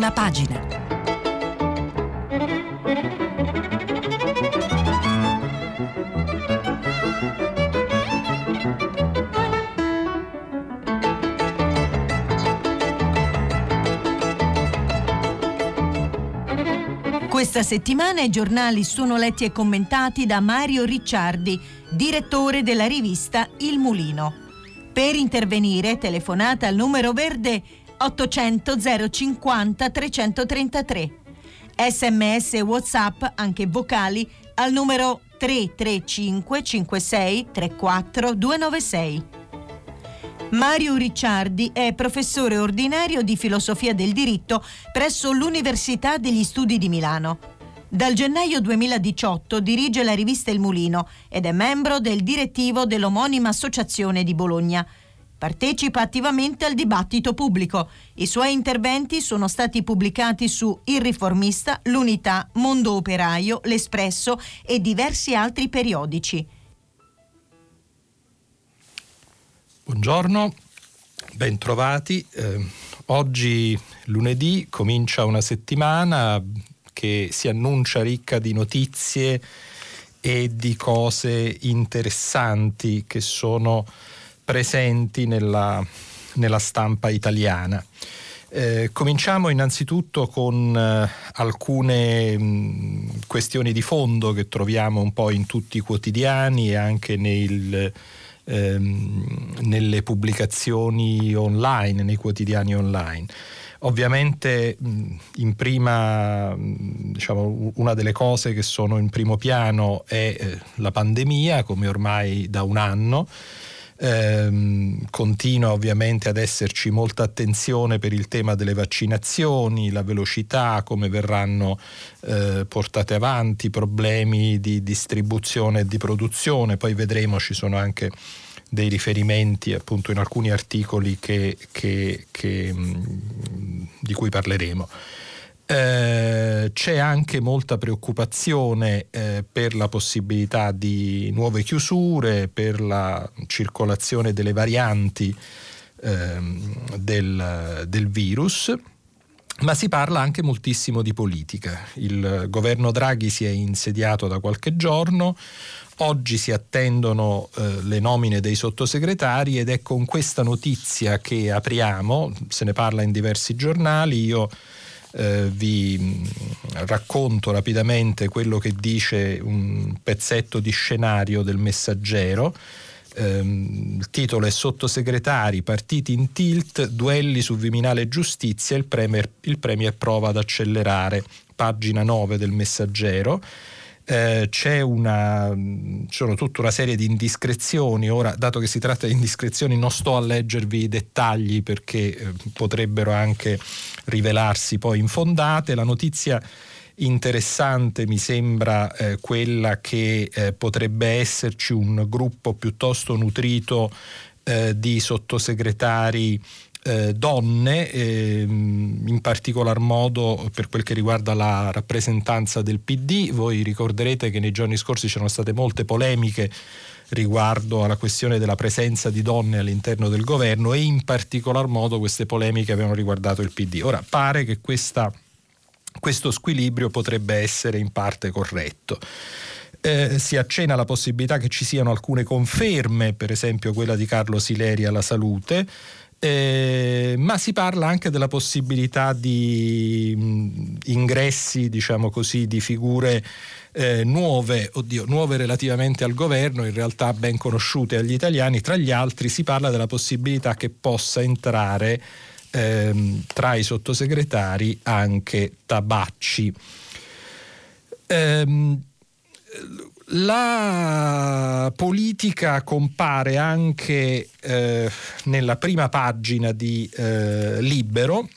prima pagina. Questa settimana i giornali sono letti e commentati da Mario Ricciardi, direttore della rivista Il Mulino. Per intervenire telefonate al numero verde 800 050 333. Sms e WhatsApp, anche vocali, al numero 335 56 34 296. Mario Ricciardi è professore ordinario di filosofia del diritto presso l'Università degli Studi di Milano. Dal gennaio 2018 dirige la rivista Il Mulino ed è membro del direttivo dell'omonima associazione di Bologna. Partecipa attivamente al dibattito pubblico. I suoi interventi sono stati pubblicati su Il Riformista, L'Unità, Mondo Operaio, L'Espresso e diversi altri periodici. Buongiorno, bentrovati. Eh, oggi lunedì comincia una settimana che si annuncia ricca di notizie e di cose interessanti che sono presenti nella, nella stampa italiana. Eh, cominciamo innanzitutto con eh, alcune mh, mm, questioni di fondo che troviamo un po' in tutti i quotidiani e anche nel, ehm, nelle pubblicazioni online, nei quotidiani online. Ovviamente mm, in prima, mm, diciamo, una delle cose che sono in primo piano è eh, la pandemia, come ormai da un anno. Ehm, continua ovviamente ad esserci molta attenzione per il tema delle vaccinazioni, la velocità, come verranno eh, portate avanti, problemi di distribuzione e di produzione, poi vedremo ci sono anche dei riferimenti appunto in alcuni articoli che, che, che, di cui parleremo. Eh, c'è anche molta preoccupazione eh, per la possibilità di nuove chiusure, per la circolazione delle varianti eh, del, del virus. Ma si parla anche moltissimo di politica. Il governo Draghi si è insediato da qualche giorno, oggi si attendono eh, le nomine dei sottosegretari ed è con questa notizia che apriamo, se ne parla in diversi giornali, io eh, vi mm, racconto rapidamente quello che dice un pezzetto di scenario del messaggero. Um, il titolo è Sottosegretari, partiti in tilt, duelli su Viminale Giustizia, il Premier, il premier prova ad accelerare, pagina 9 del messaggero. Eh, c'è una, sono tutta una serie di indiscrezioni. Ora, dato che si tratta di indiscrezioni, non sto a leggervi i dettagli perché eh, potrebbero anche rivelarsi poi infondate. La notizia interessante mi sembra eh, quella che eh, potrebbe esserci un gruppo piuttosto nutrito eh, di sottosegretari eh, donne, eh, in particolar modo per quel che riguarda la rappresentanza del PD. Voi ricorderete che nei giorni scorsi c'erano state molte polemiche riguardo alla questione della presenza di donne all'interno del governo e in particolar modo queste polemiche avevano riguardato il PD. Ora pare che questa, questo squilibrio potrebbe essere in parte corretto. Eh, si accenna la possibilità che ci siano alcune conferme, per esempio quella di Carlo Sileri alla salute, eh, ma si parla anche della possibilità di mh, ingressi, diciamo così, di figure eh, nuove, oddio, nuove relativamente al governo, in realtà ben conosciute agli italiani. Tra gli altri si parla della possibilità che possa entrare ehm, tra i sottosegretari anche Tabacci. Ehm, la politica compare anche eh, nella prima pagina di eh, Libero,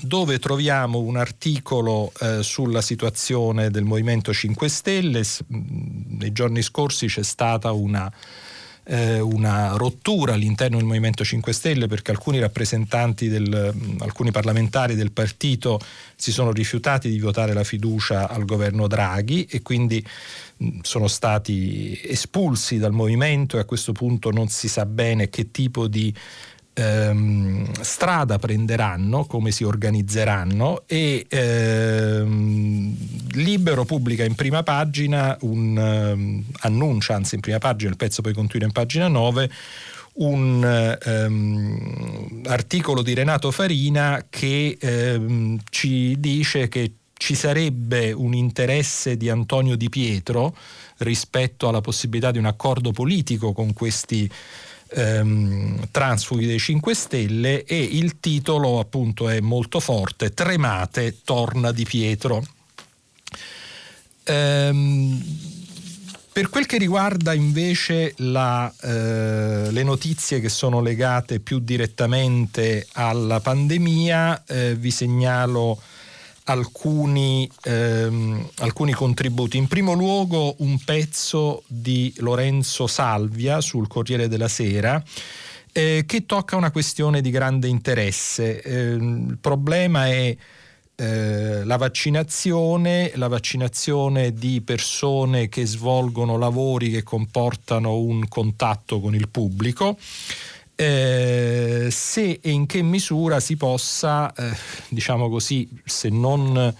dove troviamo un articolo eh, sulla situazione del Movimento 5 Stelle. Nei giorni scorsi c'è stata una eh, una rottura all'interno del Movimento 5 Stelle perché alcuni rappresentanti, del, alcuni parlamentari del partito si sono rifiutati di votare la fiducia al governo Draghi e quindi sono stati espulsi dal movimento e a questo punto non si sa bene che tipo di ehm, strada prenderanno, come si organizzeranno e ehm, Libero pubblica in prima pagina un um, annuncia, anzi in prima pagina, il pezzo poi continua in pagina 9 un um, articolo di Renato Farina che um, ci dice che ci sarebbe un interesse di Antonio Di Pietro rispetto alla possibilità di un accordo politico con questi ehm, transfughi dei 5 Stelle e il titolo appunto è molto forte, Tremate, torna Di Pietro. Ehm, per quel che riguarda invece la, eh, le notizie che sono legate più direttamente alla pandemia, eh, vi segnalo alcuni, ehm, alcuni, contributi. In primo luogo un pezzo di Lorenzo Salvia sul Corriere della Sera eh, che tocca una questione di grande interesse. Eh, il problema è eh, la vaccinazione, la vaccinazione di persone che svolgono lavori che comportano un contatto con il pubblico eh, se e in che misura si possa, eh, diciamo così, se non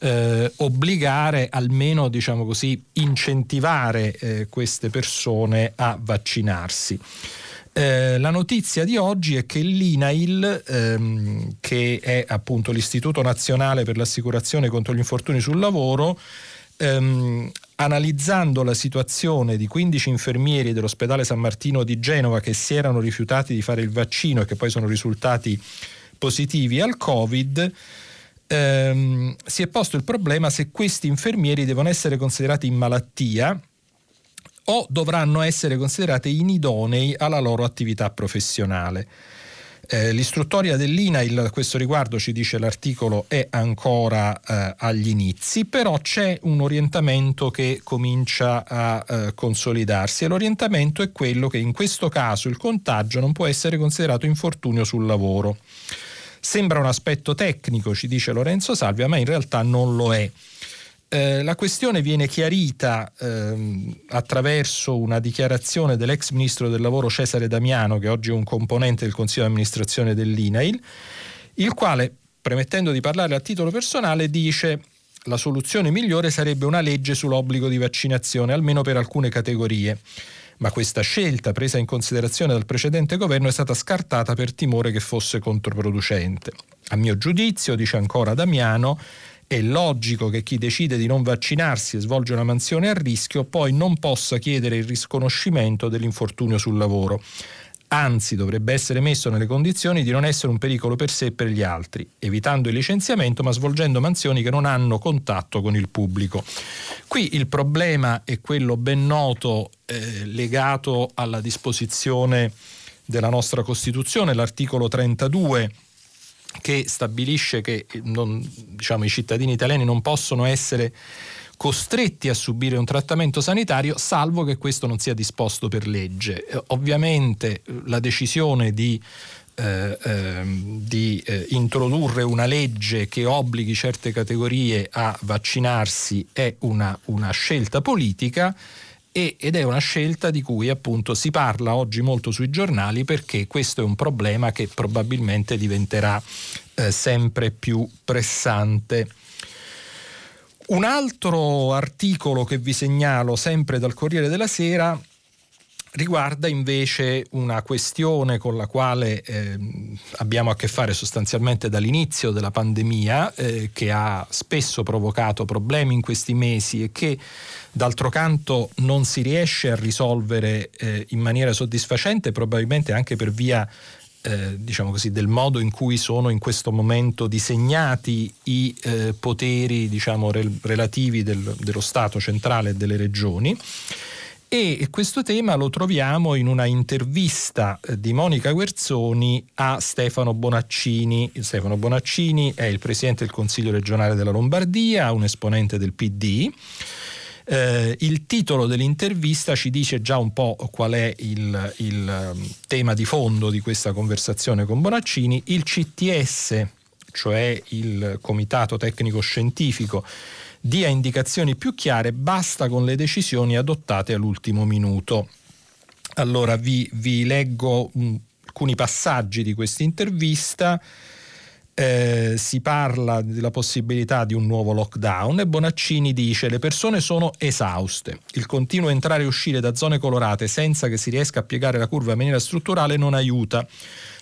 eh, obbligare, almeno diciamo così, incentivare eh, queste persone a vaccinarsi. Eh, la notizia di oggi è che l'INAIL, ehm, che è appunto l'Istituto Nazionale per l'Assicurazione contro gli infortuni sul lavoro, ehm, analizzando la situazione di 15 infermieri dell'ospedale San Martino di Genova che si erano rifiutati di fare il vaccino e che poi sono risultati positivi al Covid, ehm, si è posto il problema se questi infermieri devono essere considerati in malattia o dovranno essere considerati inidonei alla loro attività professionale. Eh, l'istruttoria dell'INAIL a questo riguardo ci dice l'articolo è ancora eh, agli inizi, però c'è un orientamento che comincia a eh, consolidarsi e l'orientamento è quello che in questo caso il contagio non può essere considerato infortunio sul lavoro. Sembra un aspetto tecnico, ci dice Lorenzo Salvia, ma in realtà non lo è. Eh, la questione viene chiarita ehm, attraverso una dichiarazione dell'ex ministro del lavoro Cesare Damiano, che oggi è un componente del consiglio di amministrazione dell'INAIL, il quale, premettendo di parlare a titolo personale, dice la soluzione migliore sarebbe una legge sull'obbligo di vaccinazione, almeno per alcune categorie. Ma questa scelta, presa in considerazione dal precedente governo, è stata scartata per timore che fosse controproducente. A mio giudizio, dice ancora Damiano, è logico che chi decide di non vaccinarsi e svolge una mansione a rischio poi non possa chiedere il risconoscimento dell'infortunio sul lavoro. Anzi, dovrebbe essere messo nelle condizioni di non essere un pericolo per sé e per gli altri, evitando il licenziamento ma svolgendo mansioni che non hanno contatto con il pubblico. Qui il problema è quello ben noto eh, legato alla disposizione della nostra Costituzione, l'articolo 32 che stabilisce che non, diciamo, i cittadini italiani non possono essere costretti a subire un trattamento sanitario salvo che questo non sia disposto per legge. Eh, ovviamente eh, la decisione di, eh, eh, di eh, introdurre una legge che obblighi certe categorie a vaccinarsi è una, una scelta politica ed è una scelta di cui appunto si parla oggi molto sui giornali perché questo è un problema che probabilmente diventerà eh, sempre più pressante. Un altro articolo che vi segnalo sempre dal Corriere della Sera riguarda invece una questione con la quale eh, abbiamo a che fare sostanzialmente dall'inizio della pandemia, eh, che ha spesso provocato problemi in questi mesi e che d'altro canto non si riesce a risolvere eh, in maniera soddisfacente, probabilmente anche per via eh, diciamo così, del modo in cui sono in questo momento disegnati i eh, poteri diciamo, rel- relativi del, dello Stato centrale e delle regioni. E questo tema lo troviamo in una intervista eh, di Monica Guerzoni a Stefano Bonaccini. Stefano Bonaccini è il presidente del Consiglio regionale della Lombardia, un esponente del PD. Eh, il titolo dell'intervista ci dice già un po' qual è il, il um, tema di fondo di questa conversazione con Bonaccini. Il CTS, cioè il Comitato Tecnico Scientifico, dia indicazioni più chiare, basta con le decisioni adottate all'ultimo minuto. Allora vi, vi leggo un alcuni passaggi di questa intervista eh, si parla della possibilità di un nuovo lockdown e Bonaccini dice le persone sono esauste, il continuo entrare e uscire da zone colorate senza che si riesca a piegare la curva in maniera strutturale non aiuta.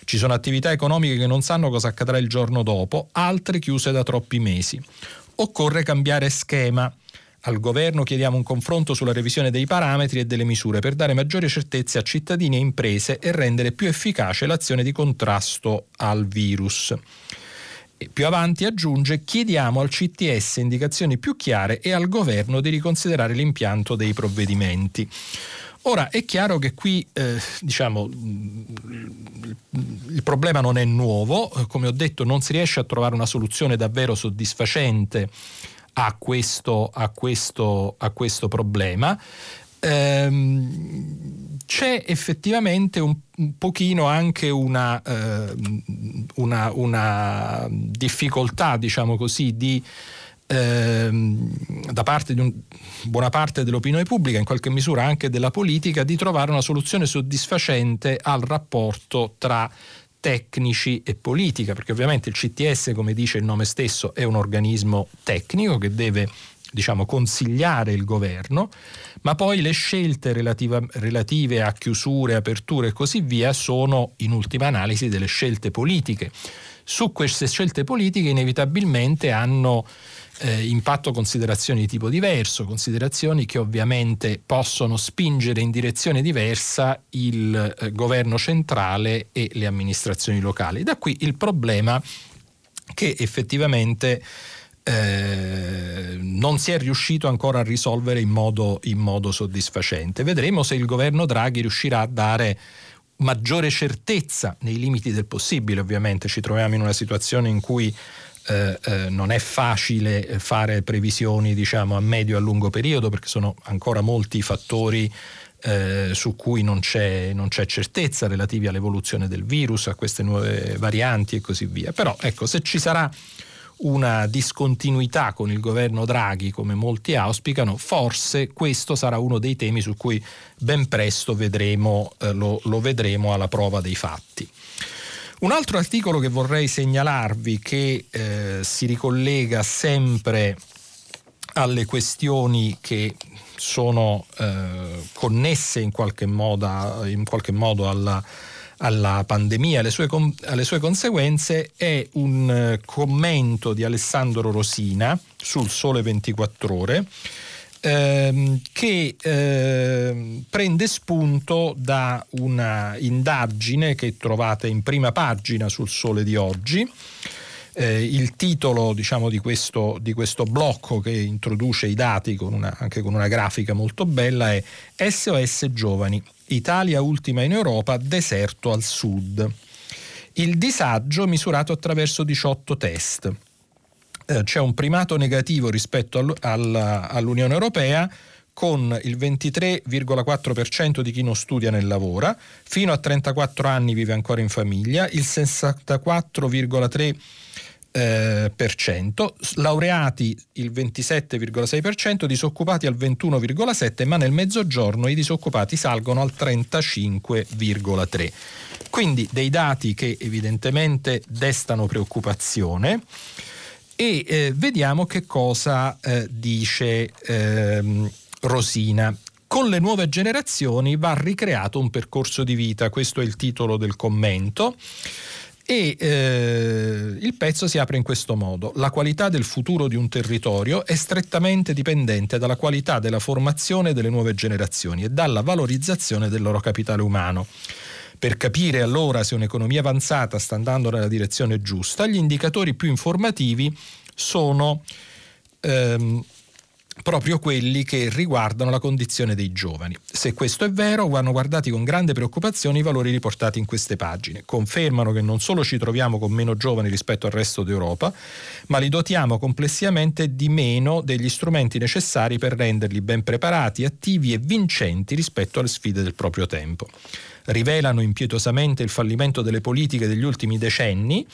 Ci sono attività economiche che non sanno cosa accadrà il giorno dopo, altre chiuse da troppi mesi. Occorre cambiare schema. Al governo chiediamo un confronto sulla revisione dei parametri e delle misure per dare maggiori certezze a cittadini e imprese e rendere più efficace l'azione di contrasto al virus. E più avanti aggiunge chiediamo al CTS indicazioni più chiare e al governo di riconsiderare l'impianto dei provvedimenti. Ora è chiaro che qui eh, diciamo, il problema non è nuovo, come ho detto non si riesce a trovare una soluzione davvero soddisfacente a questo, a questo, a questo problema. Ehm, c'è effettivamente un, un pochino anche una, eh, una, una difficoltà, diciamo così, di ehm, da parte di un, buona parte dell'opinione pubblica, in qualche misura anche della politica, di trovare una soluzione soddisfacente al rapporto tra tecnici e politica, perché ovviamente il CTS, come dice il nome stesso, è un organismo tecnico che deve diciamo, consigliare il governo, ma poi le scelte relativa, relative a chiusure, aperture e così via sono in ultima analisi delle scelte politiche. Su queste scelte politiche inevitabilmente hanno eh, impatto considerazioni di tipo diverso, considerazioni che ovviamente possono spingere in direzione diversa il eh, governo centrale e le amministrazioni locali. Da qui il problema che effettivamente eh, non si è riuscito ancora a risolvere in modo, in modo soddisfacente. Vedremo se il governo Draghi riuscirà a dare maggiore certezza nei limiti del possibile, ovviamente ci troviamo in una situazione in cui eh, eh, non è facile fare previsioni diciamo, a medio e a lungo periodo perché sono ancora molti fattori eh, su cui non c'è, non c'è, certezza relativi all'evoluzione del virus, a queste nuove varianti e così via. Però ecco, se ci sarà una discontinuità con il governo Draghi, come molti auspicano, forse questo sarà uno dei temi su cui ben presto vedremo, eh, lo, lo vedremo alla prova dei fatti. Un altro articolo che vorrei segnalarvi che eh, si ricollega sempre alle questioni che sono eh, connesse in qualche modo, in qualche modo alla, alla pandemia, alle sue, alle sue conseguenze, è un eh, commento di Alessandro Rosina sul Sole 24 Ore ehm, che eh, prende spunto da una indagine che trovate in prima pagina sul Sole di oggi. Eh, il titolo diciamo, di, questo, di, questo, blocco che introduce i dati con una, anche con una grafica molto bella è SOS Giovani, Italia ultima in Europa, deserto al sud. Il disagio misurato attraverso 18 test. Eh, c'è un primato negativo rispetto all, all, all'Unione Europea con il 23,4% di chi non studia né lavora, fino a 34 anni vive ancora in famiglia, il 64,3% eh, per cento, laureati il 27,6%, disoccupati al 21,7%, ma nel mezzogiorno i disoccupati salgono al 35,3%. Quindi dei dati che evidentemente destano preoccupazione e eh, vediamo che cosa eh, dice ehm, Rosina. Con le nuove generazioni va ricreato un percorso di vita, questo è il titolo del commento. E eh, il pezzo si apre in questo modo. La qualità del futuro di un territorio è strettamente dipendente dalla qualità della formazione delle nuove generazioni e dalla valorizzazione del loro capitale umano. Per capire allora se un'economia avanzata sta andando nella direzione giusta, gli indicatori più informativi sono ehm, proprio quelli che riguardano la condizione dei giovani. Se questo è vero, vanno guardati con grande preoccupazione i valori riportati in queste pagine. Confermano che non solo ci troviamo con meno giovani rispetto al resto d'Europa, ma li dotiamo complessivamente di meno degli strumenti necessari per renderli ben preparati, attivi e vincenti rispetto alle sfide del proprio tempo rivelano impietosamente il fallimento delle politiche degli ultimi decenni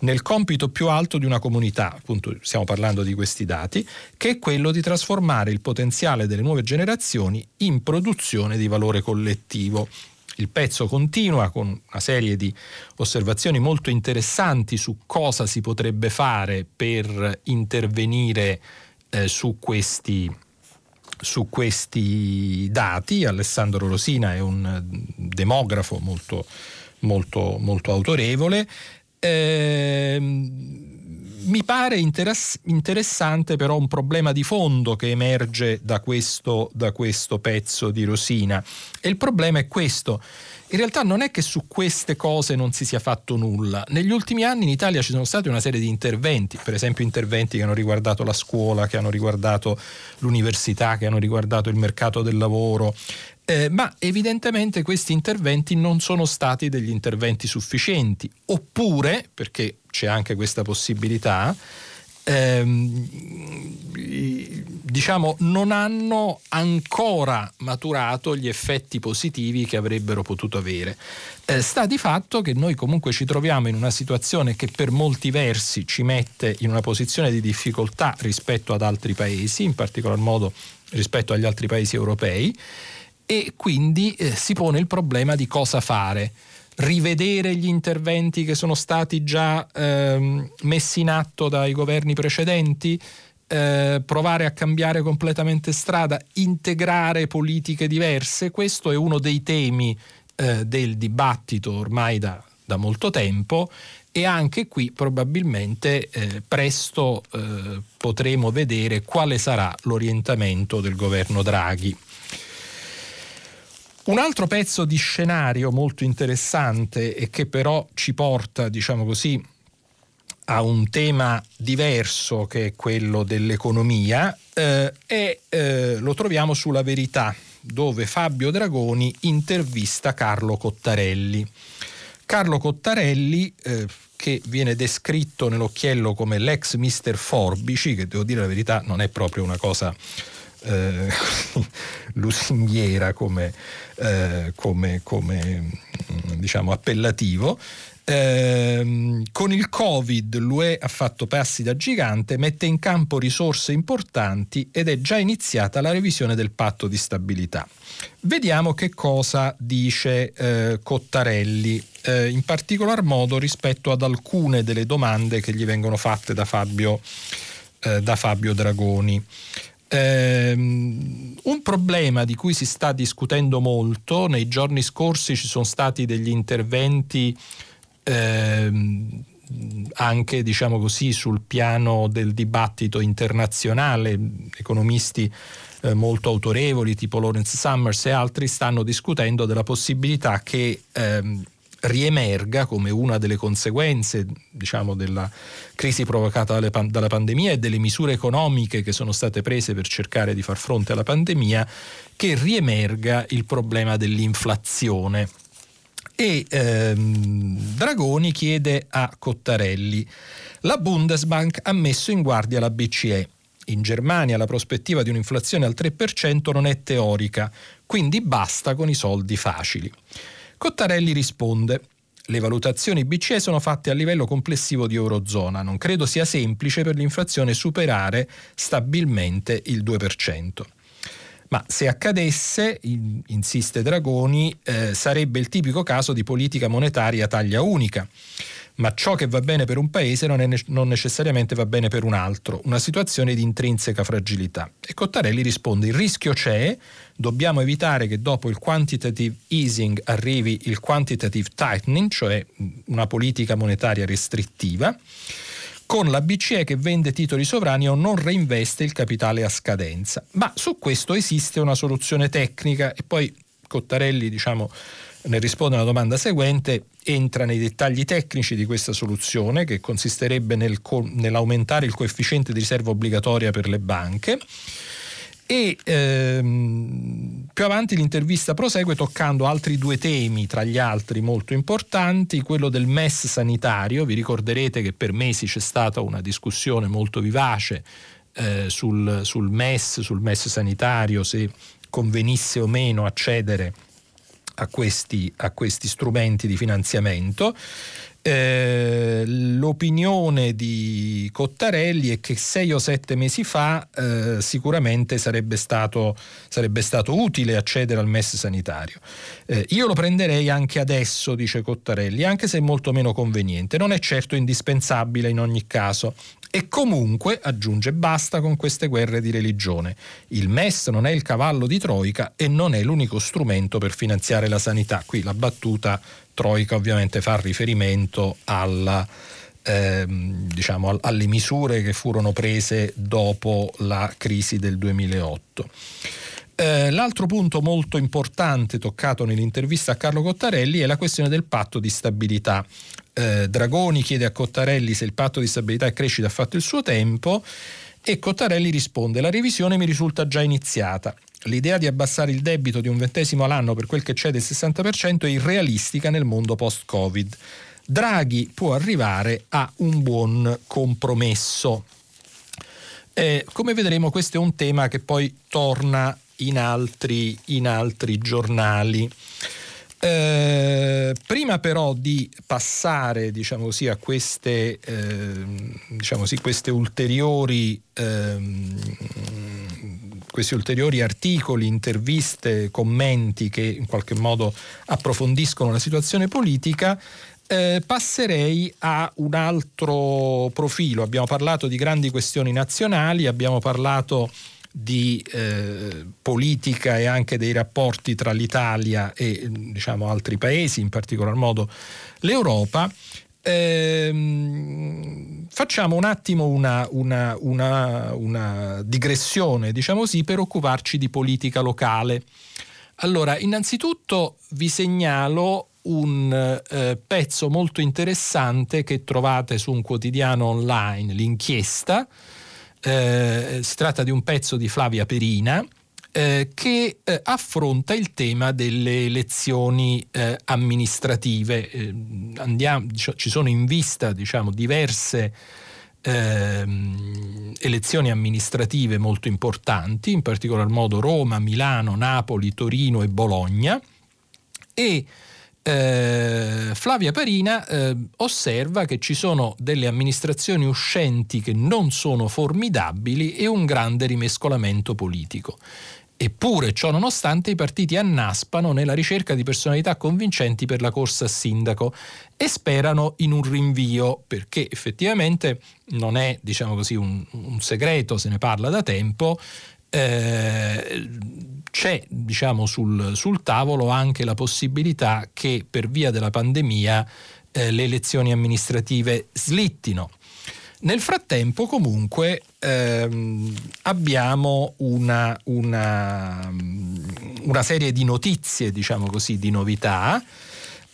nel compito più alto di una comunità, appunto stiamo parlando di questi dati, che è quello di trasformare il potenziale delle nuove generazioni in produzione di valore collettivo. Il pezzo continua con una serie di osservazioni molto interessanti su cosa si potrebbe fare per intervenire eh, su, questi, su questi dati. Alessandro Rosina è un demografo molto, molto, molto autorevole. Eh, mi pare interess- interessante però un problema di fondo che emerge da questo, da questo pezzo di Rosina e il problema è questo. In realtà non è che su queste cose non si sia fatto nulla. Negli ultimi anni in Italia ci sono stati una serie di interventi, per esempio interventi che hanno riguardato la scuola, che hanno riguardato l'università, che hanno riguardato il mercato del lavoro, eh, ma evidentemente questi interventi non sono stati degli interventi sufficienti, oppure, perché c'è anche questa possibilità, ehm, diciamo non hanno ancora maturato gli effetti positivi che avrebbero potuto avere. Eh, sta di fatto che noi comunque ci troviamo in una situazione che per molti versi ci mette in una posizione di difficoltà rispetto ad altri paesi, in particolar modo rispetto agli altri paesi europei e quindi eh, si pone il problema di cosa fare. Rivedere gli interventi che sono stati già ehm, messi in atto dai governi precedenti, eh, provare a cambiare completamente strada, integrare politiche diverse, questo è uno dei temi eh, del dibattito ormai da, da, molto tempo e anche qui probabilmente eh, presto eh, potremo vedere quale sarà l'orientamento del governo Draghi. Un altro pezzo di scenario molto interessante e che però ci porta, diciamo così, a un tema diverso che è quello dell'economia eh, e eh, lo troviamo sulla verità dove Fabio Dragoni intervista Carlo Cottarelli. Carlo Cottarelli, eh, che viene descritto nell'occhiello come l'ex mister Forbici, che devo dire la verità non è proprio una cosa eh, lusinghiera come, eh, come, come mm, diciamo, appellativo. Eh, con il Covid l'UE ha fatto passi da gigante, mette in campo risorse importanti ed è già iniziata la revisione del patto di stabilità. Vediamo che cosa dice eh, Cottarelli, eh, in particolar modo rispetto ad alcune delle domande che gli vengono fatte da Fabio, eh, da Fabio Dragoni. Um, un problema di cui si sta discutendo molto, nei giorni scorsi ci sono stati degli interventi ehm, anche diciamo così, sul piano del dibattito internazionale, economisti eh, molto autorevoli tipo Lawrence Summers e altri stanno discutendo della possibilità che ehm, riemerga come una delle conseguenze diciamo, della crisi provocata dalla pandemia e delle misure economiche che sono state prese per cercare di far fronte alla pandemia, che riemerga il problema dell'inflazione. E ehm, Dragoni chiede a Cottarelli, la Bundesbank ha messo in guardia la BCE. In Germania la prospettiva di un'inflazione al 3% non è teorica, quindi basta con i soldi facili. Cottarelli risponde le valutazioni BCE sono fatte a livello complessivo di Eurozona. Non credo sia semplice per l'inflazione superare stabilmente il 2%. Ma se accadesse, insiste Dragoni, eh, sarebbe il tipico caso di politica monetaria taglia unica. Ma ciò che va bene per un paese non, ne- non, necessariamente va bene per un altro, una situazione di intrinseca fragilità. E Cottarelli risponde: il rischio c'è, dobbiamo evitare che dopo il quantitative easing arrivi il quantitative tightening, cioè una politica monetaria restrittiva con la BCE che vende titoli sovrani o non reinveste il capitale a scadenza. Ma su questo esiste una soluzione tecnica. E poi Cottarelli, diciamo, nel rispondere alla domanda seguente, entra nei dettagli tecnici di questa soluzione che consisterebbe nel, nell'aumentare il coefficiente di riserva obbligatoria per le banche e ehm, più avanti l'intervista prosegue toccando altri due temi, tra gli altri molto importanti, quello del MES sanitario, vi ricorderete che per mesi c'è stata una discussione molto vivace eh, sul, sul MES, sul MES sanitario, se convenisse o meno accedere a questi, a questi strumenti di finanziamento Eh, l'opinione di Cottarelli è che sei o sette mesi fa eh, sicuramente sarebbe stato, sarebbe stato, utile accedere al MES sanitario. Eh, io lo prenderei anche adesso, dice Cottarelli, anche se è molto meno conveniente. Non è certo indispensabile in ogni caso. E comunque, aggiunge, basta con queste guerre di religione. Il MES non è il cavallo di Troica e non è l'unico strumento per finanziare la sanità. Qui la battuta Troica ovviamente fa riferimento alla, ehm, diciamo, alle misure che furono prese dopo la crisi del 2008. Eh, l'altro punto molto importante toccato nell'intervista a Carlo Cottarelli è la questione del patto di stabilità. Eh, Dragoni chiede a Cottarelli se il patto di stabilità e crescita ha fatto il suo tempo e Cottarelli risponde la revisione mi risulta già iniziata. L'idea di abbassare il debito di un ventesimo all'anno per quel che c'è del 60% è irrealistica nel mondo post-Covid. Draghi può arrivare a un buon compromesso. Eh, come vedremo questo è un tema che poi torna in altri, in altri giornali. Eh, prima però di passare diciamo così, a queste, eh, diciamo così, queste ulteriori ehm, questi ulteriori articoli, interviste, commenti che in qualche modo approfondiscono la situazione politica, eh, passerei a un altro profilo. Abbiamo parlato di grandi questioni nazionali, abbiamo parlato di eh, politica e anche dei rapporti tra l'Italia e diciamo, altri paesi, in particolar modo l'Europa. Ehm, facciamo un attimo una, una, una, una digressione, diciamo così, per occuparci di politica locale. Allora, innanzitutto vi segnalo un eh, pezzo molto interessante che trovate su un quotidiano online, l'inchiesta. Eh, si tratta di un pezzo di Flavia Perina eh, che eh, affronta il tema delle elezioni eh, amministrative. Eh, andiamo, ci sono in vista diciamo, diverse ehm, elezioni amministrative molto importanti, in particolar modo Roma, Milano, Napoli, Torino e Bologna. E eh, Flavia Parina eh, osserva che ci sono delle amministrazioni uscenti che non sono formidabili e un grande rimescolamento politico. Eppure, ciò nonostante, i partiti annaspano nella ricerca di personalità convincenti per la corsa a sindaco e sperano in un rinvio, perché effettivamente non è, diciamo così, un, un segreto, se ne parla da tempo. Eh, c'è diciamo, sul, sul, tavolo anche la possibilità che per via della pandemia eh, le elezioni amministrative slittino. Nel frattempo comunque ehm, abbiamo una, una, una, serie di notizie, diciamo così, di novità.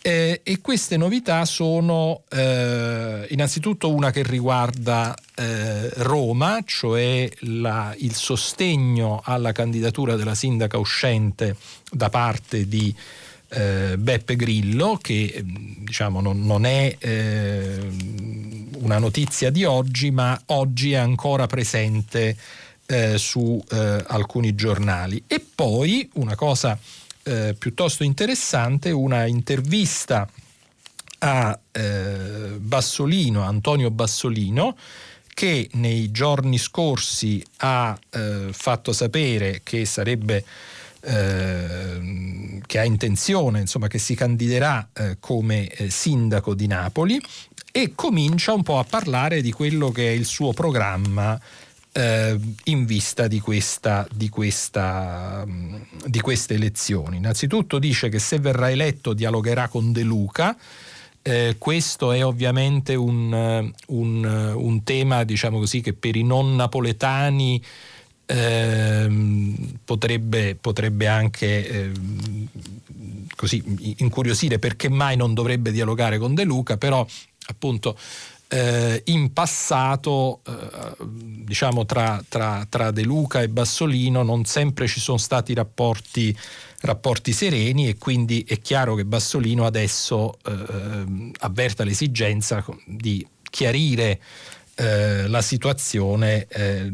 Eh, e queste novità sono eh, innanzitutto una che riguarda eh, Roma, cioè la, il sostegno alla candidatura della sindaca uscente da parte di eh, Beppe Grillo, che diciamo, non, non è eh, una notizia di oggi, ma oggi è ancora presente eh, su eh, alcuni giornali. E poi una cosa eh, piuttosto interessante, una intervista a eh, Bassolino, Antonio Bassolino, che nei giorni scorsi ha fatto sapere che sarebbe eh, che ha intenzione, insomma, che si candiderà eh, come eh, sindaco di Napoli e comincia un po' a parlare di quello che è il suo programma eh, in vista di, questa, di, questa, mm, di queste elezioni. Innanzitutto dice che se verrà eletto dialogherà con De Luca. Eh, questo è ovviamente un, un, un, tema, diciamo così, che per i non napoletani ehm, potrebbe, potrebbe, anche ehm, così incuriosire perché mai non dovrebbe dialogare con De Luca, però appunto eh, in passato eh, diciamo tra, tra, tra, De Luca e Bassolino non sempre ci sono stati rapporti, rapporti sereni e quindi è chiaro che Bassolino adesso eh, avverta l'esigenza di chiarire eh, la situazione eh,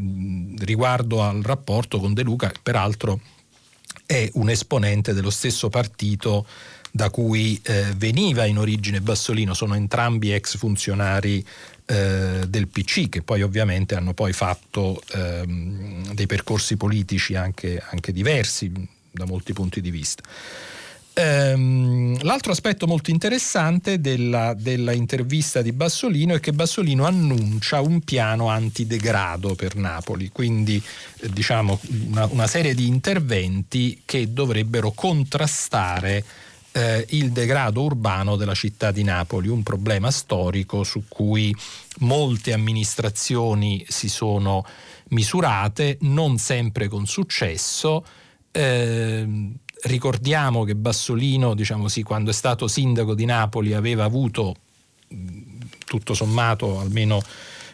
riguardo al rapporto con De Luca, che peraltro è un esponente dello stesso partito da cui eh, veniva in origine Bassolino, sono entrambi ex funzionari eh, del PC che poi ovviamente hanno poi fatto ehm, dei percorsi politici anche, anche diversi da molti punti di vista. Ehm, l'altro aspetto molto interessante della, della, intervista di Bassolino è che Bassolino annuncia un piano antidegrado per Napoli, quindi eh, diciamo una, una, serie di interventi che dovrebbero contrastare eh, il degrado urbano della città di Napoli, un problema storico su cui molte amministrazioni si sono misurate, non sempre con successo. Eh, ricordiamo che Bassolino, diciamo sì, quando è stato sindaco di Napoli aveva avuto tutto sommato almeno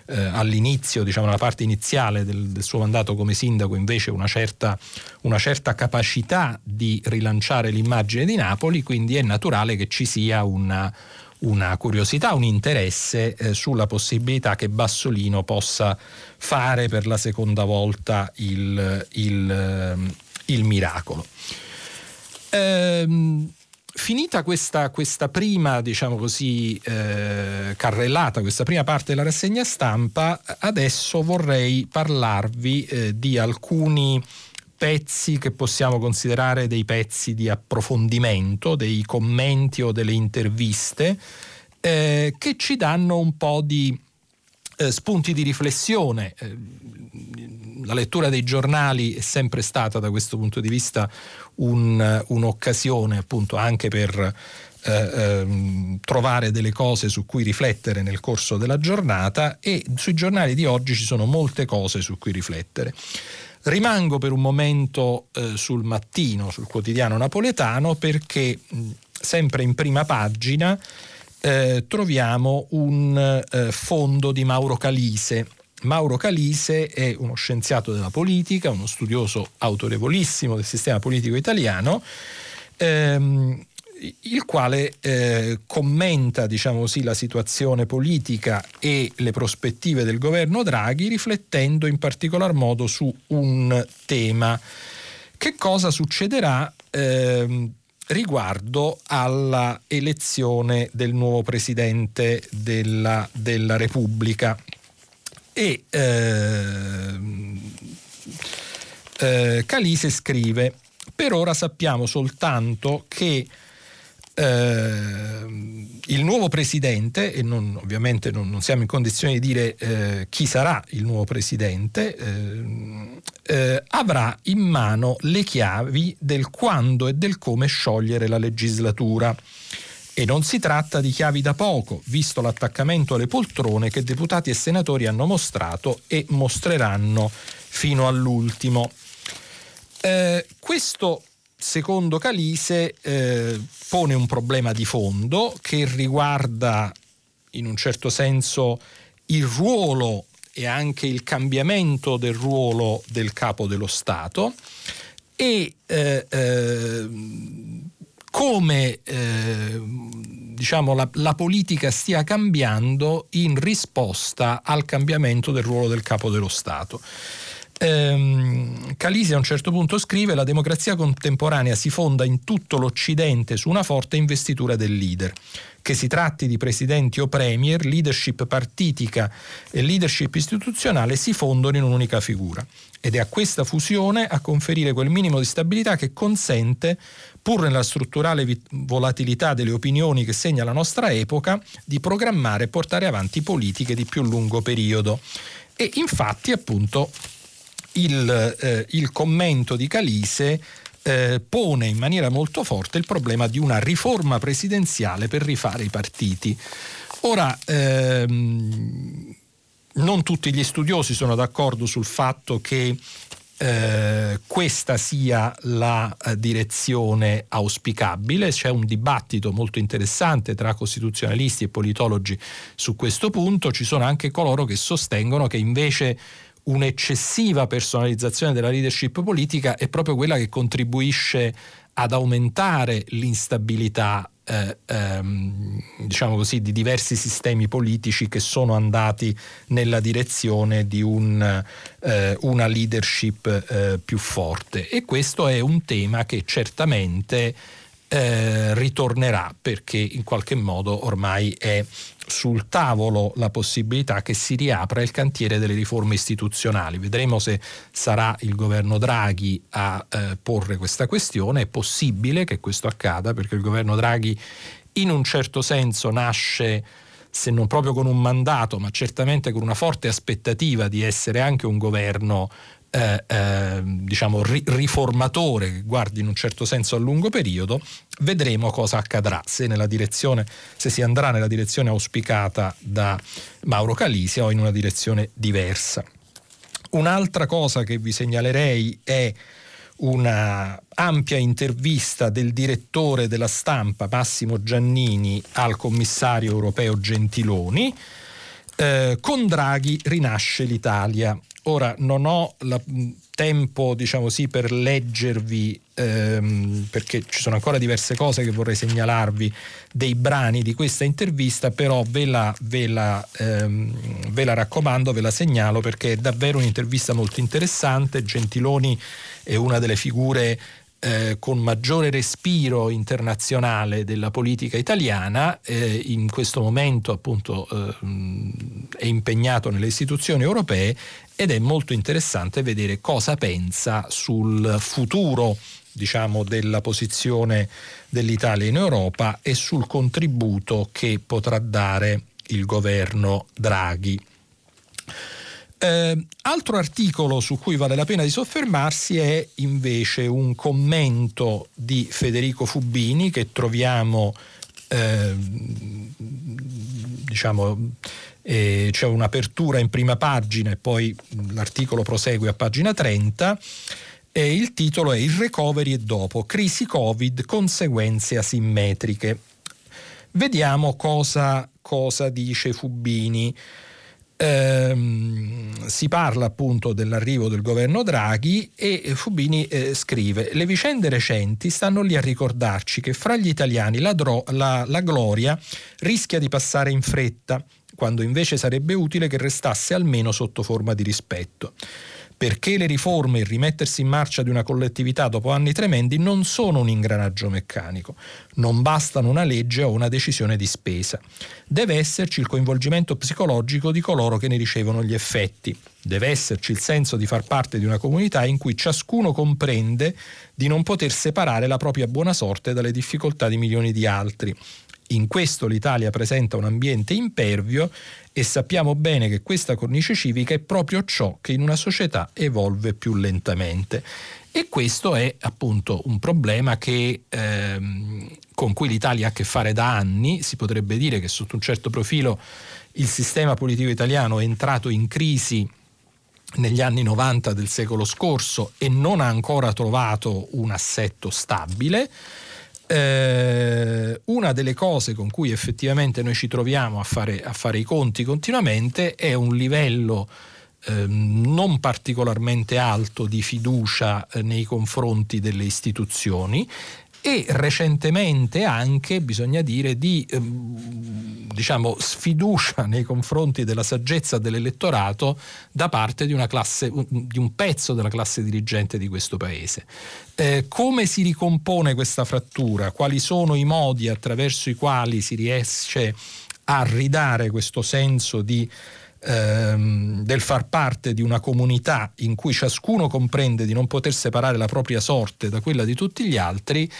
eh, all'inizio, diciamo nella parte iniziale del, del, suo mandato come sindaco invece una certa, una certa, capacità di rilanciare l'immagine di Napoli, quindi è naturale che ci sia una, una curiosità, un interesse eh, sulla possibilità che Bassolino possa fare per la seconda volta il, il, il miracolo. Ehm, finita questa, questa, prima, diciamo così, eh, carrellata, questa prima parte della rassegna stampa, adesso vorrei parlarvi eh, di alcuni pezzi che possiamo considerare dei pezzi di approfondimento, dei commenti o delle interviste eh, che ci danno un po' di eh, spunti di riflessione. Eh, la lettura dei giornali è sempre stata da questo punto di vista un, un'occasione appunto anche per eh, ehm, trovare delle cose su cui riflettere nel corso della giornata e sui giornali di oggi ci sono molte cose su cui riflettere. Rimango per un momento eh, sul mattino, sul quotidiano napoletano, perché mh, sempre in prima pagina eh, troviamo un eh, fondo di Mauro Calise Mauro Calise è uno scienziato della politica, uno studioso autorevolissimo del sistema politico italiano, ehm, il quale eh, commenta diciamo così, la situazione politica e le prospettive del governo Draghi riflettendo in particolar modo su un tema. Che cosa succederà eh, riguardo alla elezione del nuovo Presidente della, della Repubblica? E eh, eh, Calise scrive per ora sappiamo soltanto che eh, il nuovo presidente, e non, ovviamente non, non, siamo in condizione di dire eh, chi sarà il nuovo presidente, eh, eh, avrà in mano le chiavi del quando e del come sciogliere la legislatura. E non si tratta di chiavi da poco, visto l'attaccamento alle poltrone che deputati e senatori hanno mostrato e mostreranno fino all'ultimo. Eh, questo, secondo Calise, eh, pone un problema di fondo che riguarda in un certo senso il ruolo e anche il cambiamento del ruolo del capo dello Stato e eh, eh come eh, diciamo, la, la, politica stia cambiando in risposta al cambiamento del ruolo del capo dello Stato. Ehm, Calisi a un certo punto scrive la democrazia contemporanea si fonda in tutto l'Occidente su una forte investitura del leader. Che si tratti di presidenti o premier, leadership partitica e leadership istituzionale si fondono in un'unica figura. Ed è a questa fusione a conferire quel minimo di stabilità che consente pur nella strutturale volatilità delle opinioni che segna la nostra epoca, di programmare e portare avanti politiche di più lungo periodo. E infatti appunto il, eh, il commento di Calise eh, pone in maniera molto forte il problema di una riforma presidenziale per rifare i partiti. Ora, ehm, non tutti gli studiosi sono d'accordo sul fatto che eh, questa sia la eh, direzione auspicabile. C'è un dibattito molto interessante tra costituzionalisti e politologi su questo punto. Ci sono anche coloro che sostengono che invece un'eccessiva personalizzazione della leadership politica è proprio quella che contribuisce ad aumentare l'instabilità eh, ehm, diciamo così, di diversi sistemi politici che sono andati nella direzione di un, eh, una leadership eh, più forte. E questo è un tema che certamente eh, ritornerà perché in qualche modo ormai è sul tavolo la possibilità che si riapra il cantiere delle riforme istituzionali. Vedremo se sarà il governo Draghi a eh, porre questa questione. È possibile che questo accada perché il governo Draghi in un certo senso nasce se non proprio con un mandato, ma certamente con una forte aspettativa di essere anche un governo eh, eh, diciamo ri- riformatore che guardi in un certo senso a lungo periodo, vedremo cosa accadrà, se, se si andrà nella direzione auspicata da Mauro Calisia o in una direzione diversa. Un'altra cosa che vi segnalerei è una ampia intervista del direttore della stampa Massimo Giannini al commissario europeo Gentiloni. Eh, con Draghi rinasce l'Italia. Ora non ho la, tempo, diciamo sì, per leggervi, ehm, perché ci sono ancora diverse cose che vorrei segnalarvi dei brani di questa intervista, però ve la, ve la, ehm, ve la raccomando, ve la segnalo perché è davvero un'intervista molto interessante. Gentiloni è una delle figure eh, con maggiore respiro internazionale della politica italiana, eh, in questo momento appunto eh, è impegnato nelle istituzioni europee ed è molto interessante vedere cosa pensa sul futuro diciamo, della posizione dell'Italia in Europa e sul contributo che potrà dare il governo Draghi. Eh, altro articolo su cui vale la pena di soffermarsi è invece un commento di Federico Fubini che troviamo eh, diciamo eh, c'è un'apertura in prima pagina e poi l'articolo prosegue a pagina 30 e il titolo è Il recovery e dopo, crisi Covid, conseguenze asimmetriche. Vediamo cosa, cosa dice Fubini. Ehm, si parla appunto dell'arrivo del governo Draghi e Fubini eh, scrive le vicende recenti stanno lì a ricordarci che fra gli italiani la, dro- la, la gloria rischia di passare in fretta quando invece sarebbe utile che restasse almeno sotto forma di rispetto perché le riforme e il rimettersi in marcia di una collettività dopo anni tremendi non sono un ingranaggio meccanico, non bastano una legge o una decisione di spesa. Deve esserci il coinvolgimento psicologico di coloro che ne ricevono gli effetti, deve esserci il senso di far parte di una comunità in cui ciascuno comprende di non poter separare la propria buona sorte dalle difficoltà di milioni di altri in questo l'Italia presenta un ambiente impervio e sappiamo bene che questa cornice civica è proprio ciò che in una società evolve più lentamente. E questo è appunto un problema che, ehm, con cui l'Italia ha a che fare da anni. Si potrebbe dire che sotto un certo profilo il sistema politico italiano è entrato in crisi negli anni 90 del secolo scorso e non ha ancora trovato un assetto stabile. Eh, una delle cose con cui effettivamente noi ci troviamo a fare, a fare i conti continuamente è un livello eh, non particolarmente alto di fiducia eh, nei confronti delle istituzioni e recentemente anche, bisogna dire, di ehm, diciamo, sfiducia nei confronti della saggezza dell'elettorato da parte di, classe, di un pezzo della classe dirigente di questo Paese. Eh, come si ricompone questa frattura? Quali sono i modi attraverso i quali si riesce a ridare questo senso di ehm, del far parte di una comunità in cui ciascuno comprende di non poter separare la propria sorte da quella di tutti gli altri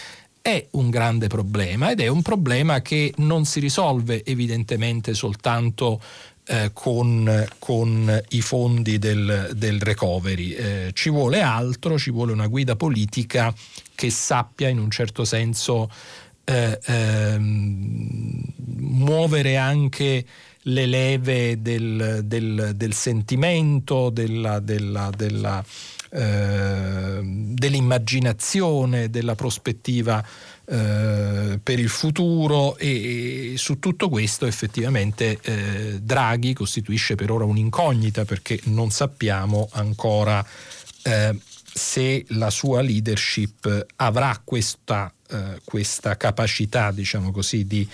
è un grande problema ed è un problema che non si risolve evidentemente soltanto eh, con, con, i fondi del, del recovery. Eh, ci vuole altro, ci vuole una guida politica che sappia in un certo senso eh, ehm, muovere anche le leve del, del, del sentimento, della, della, della, eh, dell'immaginazione, della prospettiva eh, per il futuro e, su tutto questo effettivamente eh, Draghi costituisce per ora un'incognita perché non sappiamo ancora eh, se la sua leadership avrà questa, eh, questa capacità diciamo così di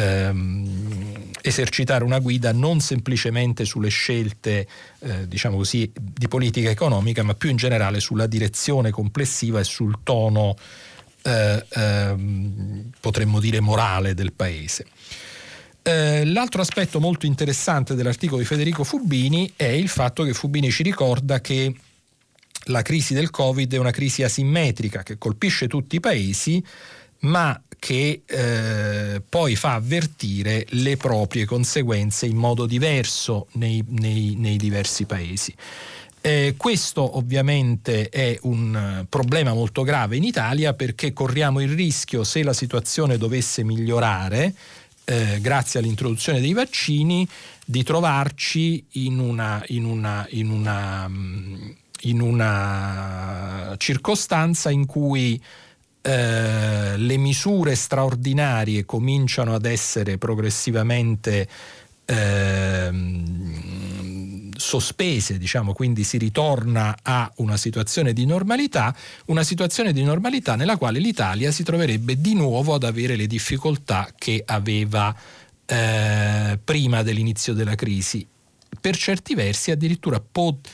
ehm, esercitare una guida non semplicemente sulle scelte eh, diciamo così, di politica economica, ma più in generale sulla direzione complessiva e sul tono eh, ehm, potremmo dire morale del paese. Eh, l'altro aspetto molto interessante dell'articolo di Federico Fubini è il fatto che Fubini ci ricorda che la crisi del Covid è una crisi asimmetrica che colpisce tutti i paesi, ma che eh, poi fa avvertire le proprie conseguenze in modo diverso nei, nei, nei diversi paesi. Eh, questo ovviamente è un problema molto grave in Italia perché corriamo il rischio, se la situazione dovesse migliorare, eh, grazie all'introduzione dei vaccini, di trovarci in una, in una, in una, in una circostanza in cui eh, le misure straordinarie cominciano ad essere progressivamente eh, sospese, diciamo, quindi si ritorna a una situazione di normalità, una situazione di normalità nella quale l'Italia si troverebbe di nuovo ad avere le difficoltà che aveva eh, prima dell'inizio della crisi, per certi versi addirittura pot-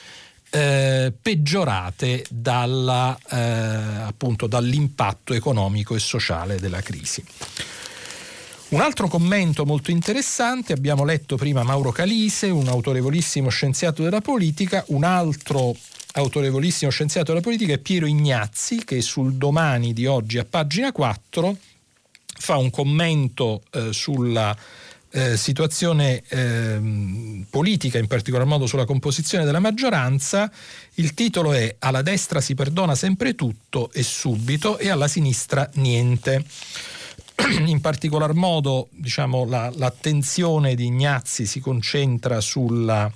eh, peggiorate dalla, eh, appunto, dall'impatto economico e sociale della crisi. Un altro commento molto interessante, abbiamo letto prima Mauro Calise, un autorevolissimo scienziato della politica, un altro autorevolissimo scienziato della politica è Piero Ignazzi che sul domani di oggi a pagina 4 fa un commento eh, sulla eh, situazione eh, politica, in particolar modo sulla composizione della maggioranza. Il titolo è Alla destra si perdona sempre tutto e subito e alla sinistra niente. In particolar modo diciamo, la, l'attenzione di Ignazzi si concentra sulla,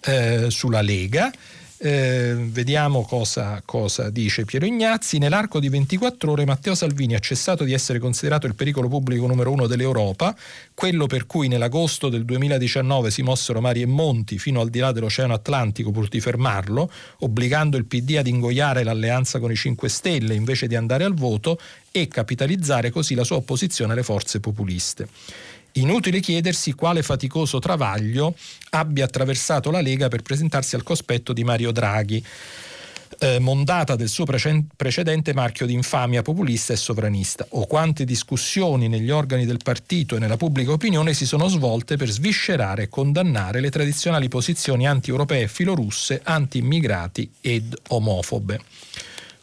eh, sulla Lega eh, vediamo cosa, cosa, dice Piero Ignazzi. Nell'arco di 24 ore Matteo Salvini ha cessato di essere considerato il pericolo pubblico numero uno dell'Europa, quello per cui nell'agosto del 2019 si mossero mari e monti fino al di là dell'Oceano Atlantico pur di fermarlo, obbligando il PD ad ingoiare l'alleanza con i 5 Stelle invece di andare al voto e capitalizzare così la sua opposizione alle forze populiste. Inutile chiedersi quale faticoso travaglio abbia attraversato la Lega per presentarsi al cospetto di Mario Draghi. Eh, mondata del suo precedente marchio di infamia populista e sovranista, o quante discussioni negli organi del partito e nella pubblica opinione si sono svolte per sviscerare e condannare le tradizionali posizioni anti-europee e filorusse, anti-immigrati ed omofobe.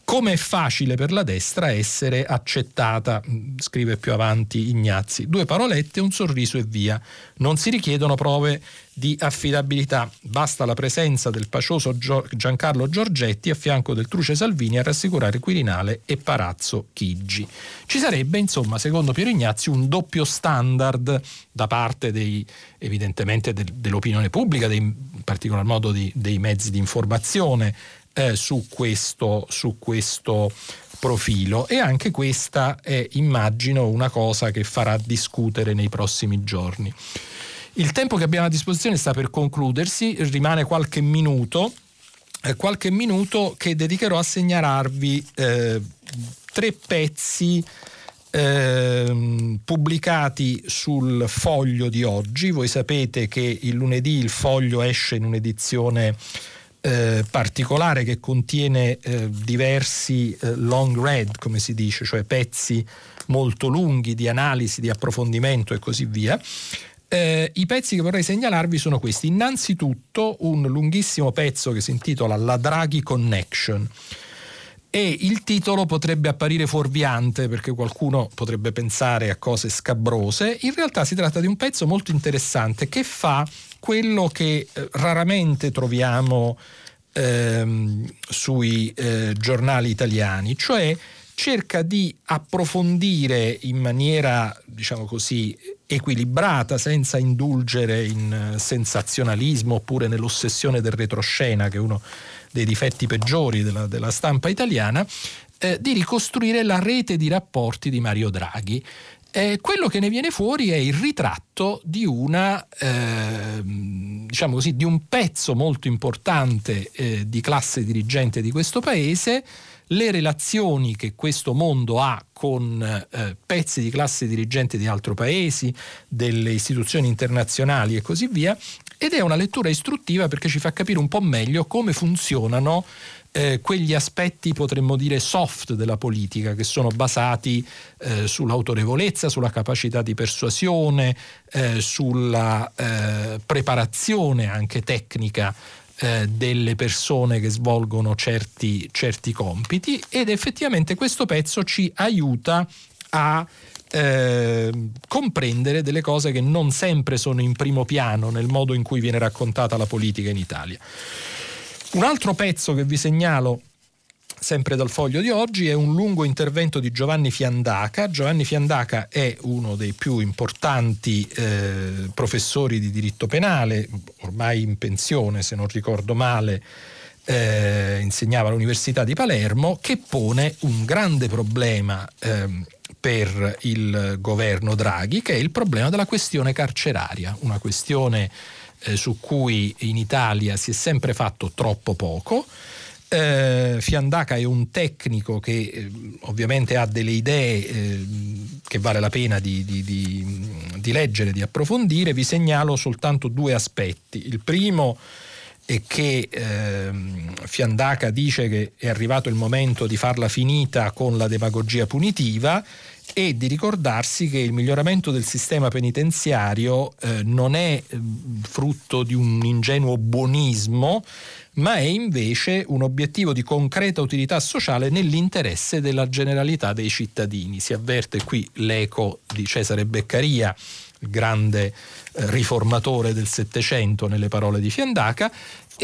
Come è facile per la destra essere accettata, mm, scrive più avanti Ignazzi. Due parolette, un sorriso e via. Non si richiedono prove di affidabilità, basta la presenza del pacioso Giancarlo Giorgetti a fianco del truce Salvini a rassicurare Quirinale e Parazzo Chigi. Ci sarebbe, insomma, secondo Piero Ignazzi, un doppio standard da parte dei, evidentemente del, dell'opinione pubblica, dei, in particolar modo di, dei mezzi di informazione eh, su, questo, su questo profilo e anche questa è immagino una cosa che farà discutere nei prossimi giorni. Il tempo che abbiamo a disposizione sta per concludersi, rimane qualche minuto, eh, qualche minuto che dedicherò a segnalarvi eh, tre pezzi eh, pubblicati sul foglio di oggi. Voi sapete che il lunedì il foglio esce in un'edizione eh, particolare che contiene eh, diversi eh, long read, come si dice, cioè pezzi molto lunghi di analisi, di approfondimento e così via. Eh, I pezzi che vorrei segnalarvi sono questi. Innanzitutto un lunghissimo pezzo che si intitola La Draghi Connection e il titolo potrebbe apparire fuorviante perché qualcuno potrebbe pensare a cose scabrose, in realtà si tratta di un pezzo molto interessante che fa quello che eh, raramente troviamo ehm, sui eh, giornali italiani, cioè cerca di approfondire in maniera, diciamo così, equilibrata, senza indulgere in sensazionalismo oppure nell'ossessione del retroscena, che è uno dei difetti peggiori della, della stampa italiana, eh, di ricostruire la rete di rapporti di Mario Draghi. Eh, quello che ne viene fuori è il ritratto di, una, eh, diciamo così, di un pezzo molto importante eh, di classe dirigente di questo paese, le relazioni che questo mondo ha con eh, pezzi di classe dirigente di altri paesi, delle istituzioni internazionali e così via, ed è una lettura istruttiva perché ci fa capire un po' meglio come funzionano eh, quegli aspetti potremmo dire soft della politica che sono basati eh, sull'autorevolezza, sulla capacità di persuasione, eh, sulla eh, preparazione anche tecnica eh, delle persone che svolgono certi, certi compiti ed effettivamente questo pezzo ci aiuta a eh, comprendere delle cose che non sempre sono in primo piano nel modo in cui viene raccontata la politica in Italia. Un altro pezzo che vi segnalo sempre dal foglio di oggi, è un lungo intervento di Giovanni Fiandaca. Giovanni Fiandaca è uno dei più importanti eh, professori di diritto penale, ormai in pensione se non ricordo male, eh, insegnava all'Università di Palermo, che pone un grande problema eh, per il governo Draghi, che è il problema della questione carceraria, una questione eh, su cui in Italia si è sempre fatto troppo poco. Eh, Fiandaca è un tecnico che eh, ovviamente ha delle idee eh, che vale la pena di, di, di, di, leggere, di approfondire. Vi segnalo soltanto due aspetti. Il primo è che ehm, Fiandaca dice che è arrivato il momento di farla finita con la demagogia punitiva e di ricordarsi che il miglioramento del sistema penitenziario eh, non è eh, frutto di un ingenuo buonismo, ma è invece un obiettivo di concreta utilità sociale nell'interesse della generalità dei cittadini. Si avverte qui l'eco di Cesare Beccaria, il grande eh, riformatore del Settecento nelle parole di Fiandaca,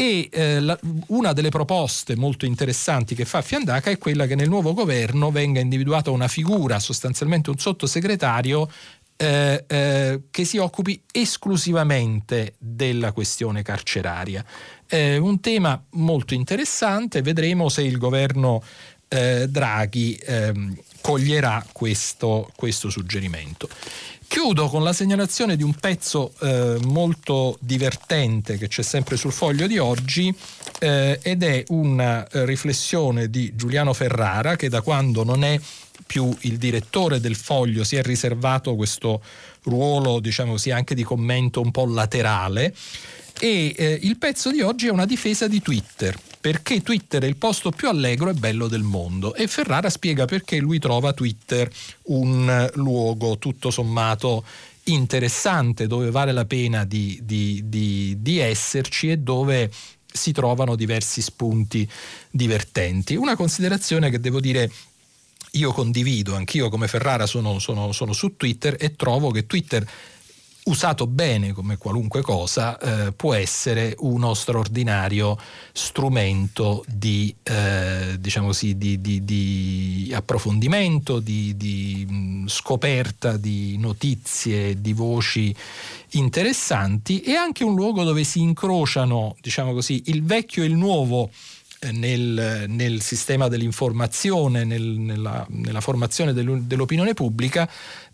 e eh, la, una delle proposte molto interessanti che fa Fiandaca è quella che nel nuovo governo venga individuata una figura, sostanzialmente un sottosegretario, eh, eh, che si occupi esclusivamente della questione carceraria. Eh, un tema molto interessante, vedremo se il governo eh, Draghi ehm, coglierà questo, questo suggerimento. Chiudo con la segnalazione di un pezzo eh, molto divertente che c'è sempre sul foglio di oggi eh, ed è una eh, riflessione di Giuliano Ferrara che da quando non è più il direttore del foglio si è riservato questo ruolo diciamo così anche di commento un po' laterale e eh, il pezzo di oggi è una difesa di Twitter perché Twitter è il posto più allegro e bello del mondo e Ferrara spiega perché lui trova Twitter un luogo tutto sommato interessante dove vale la pena di, di, di, di esserci e dove si trovano diversi spunti divertenti. Una considerazione che devo dire io condivido, anch'io come Ferrara sono, sono, sono su Twitter e trovo che Twitter usato bene come qualunque cosa, eh, può essere uno straordinario strumento di, eh, diciamo così, di, di, di approfondimento, di, mh, scoperta di notizie, di voci interessanti e anche un luogo dove si incrociano, diciamo così, il vecchio e il nuovo eh, nel, nel, sistema dell'informazione, nel, nella, nella, formazione dell'opinione pubblica,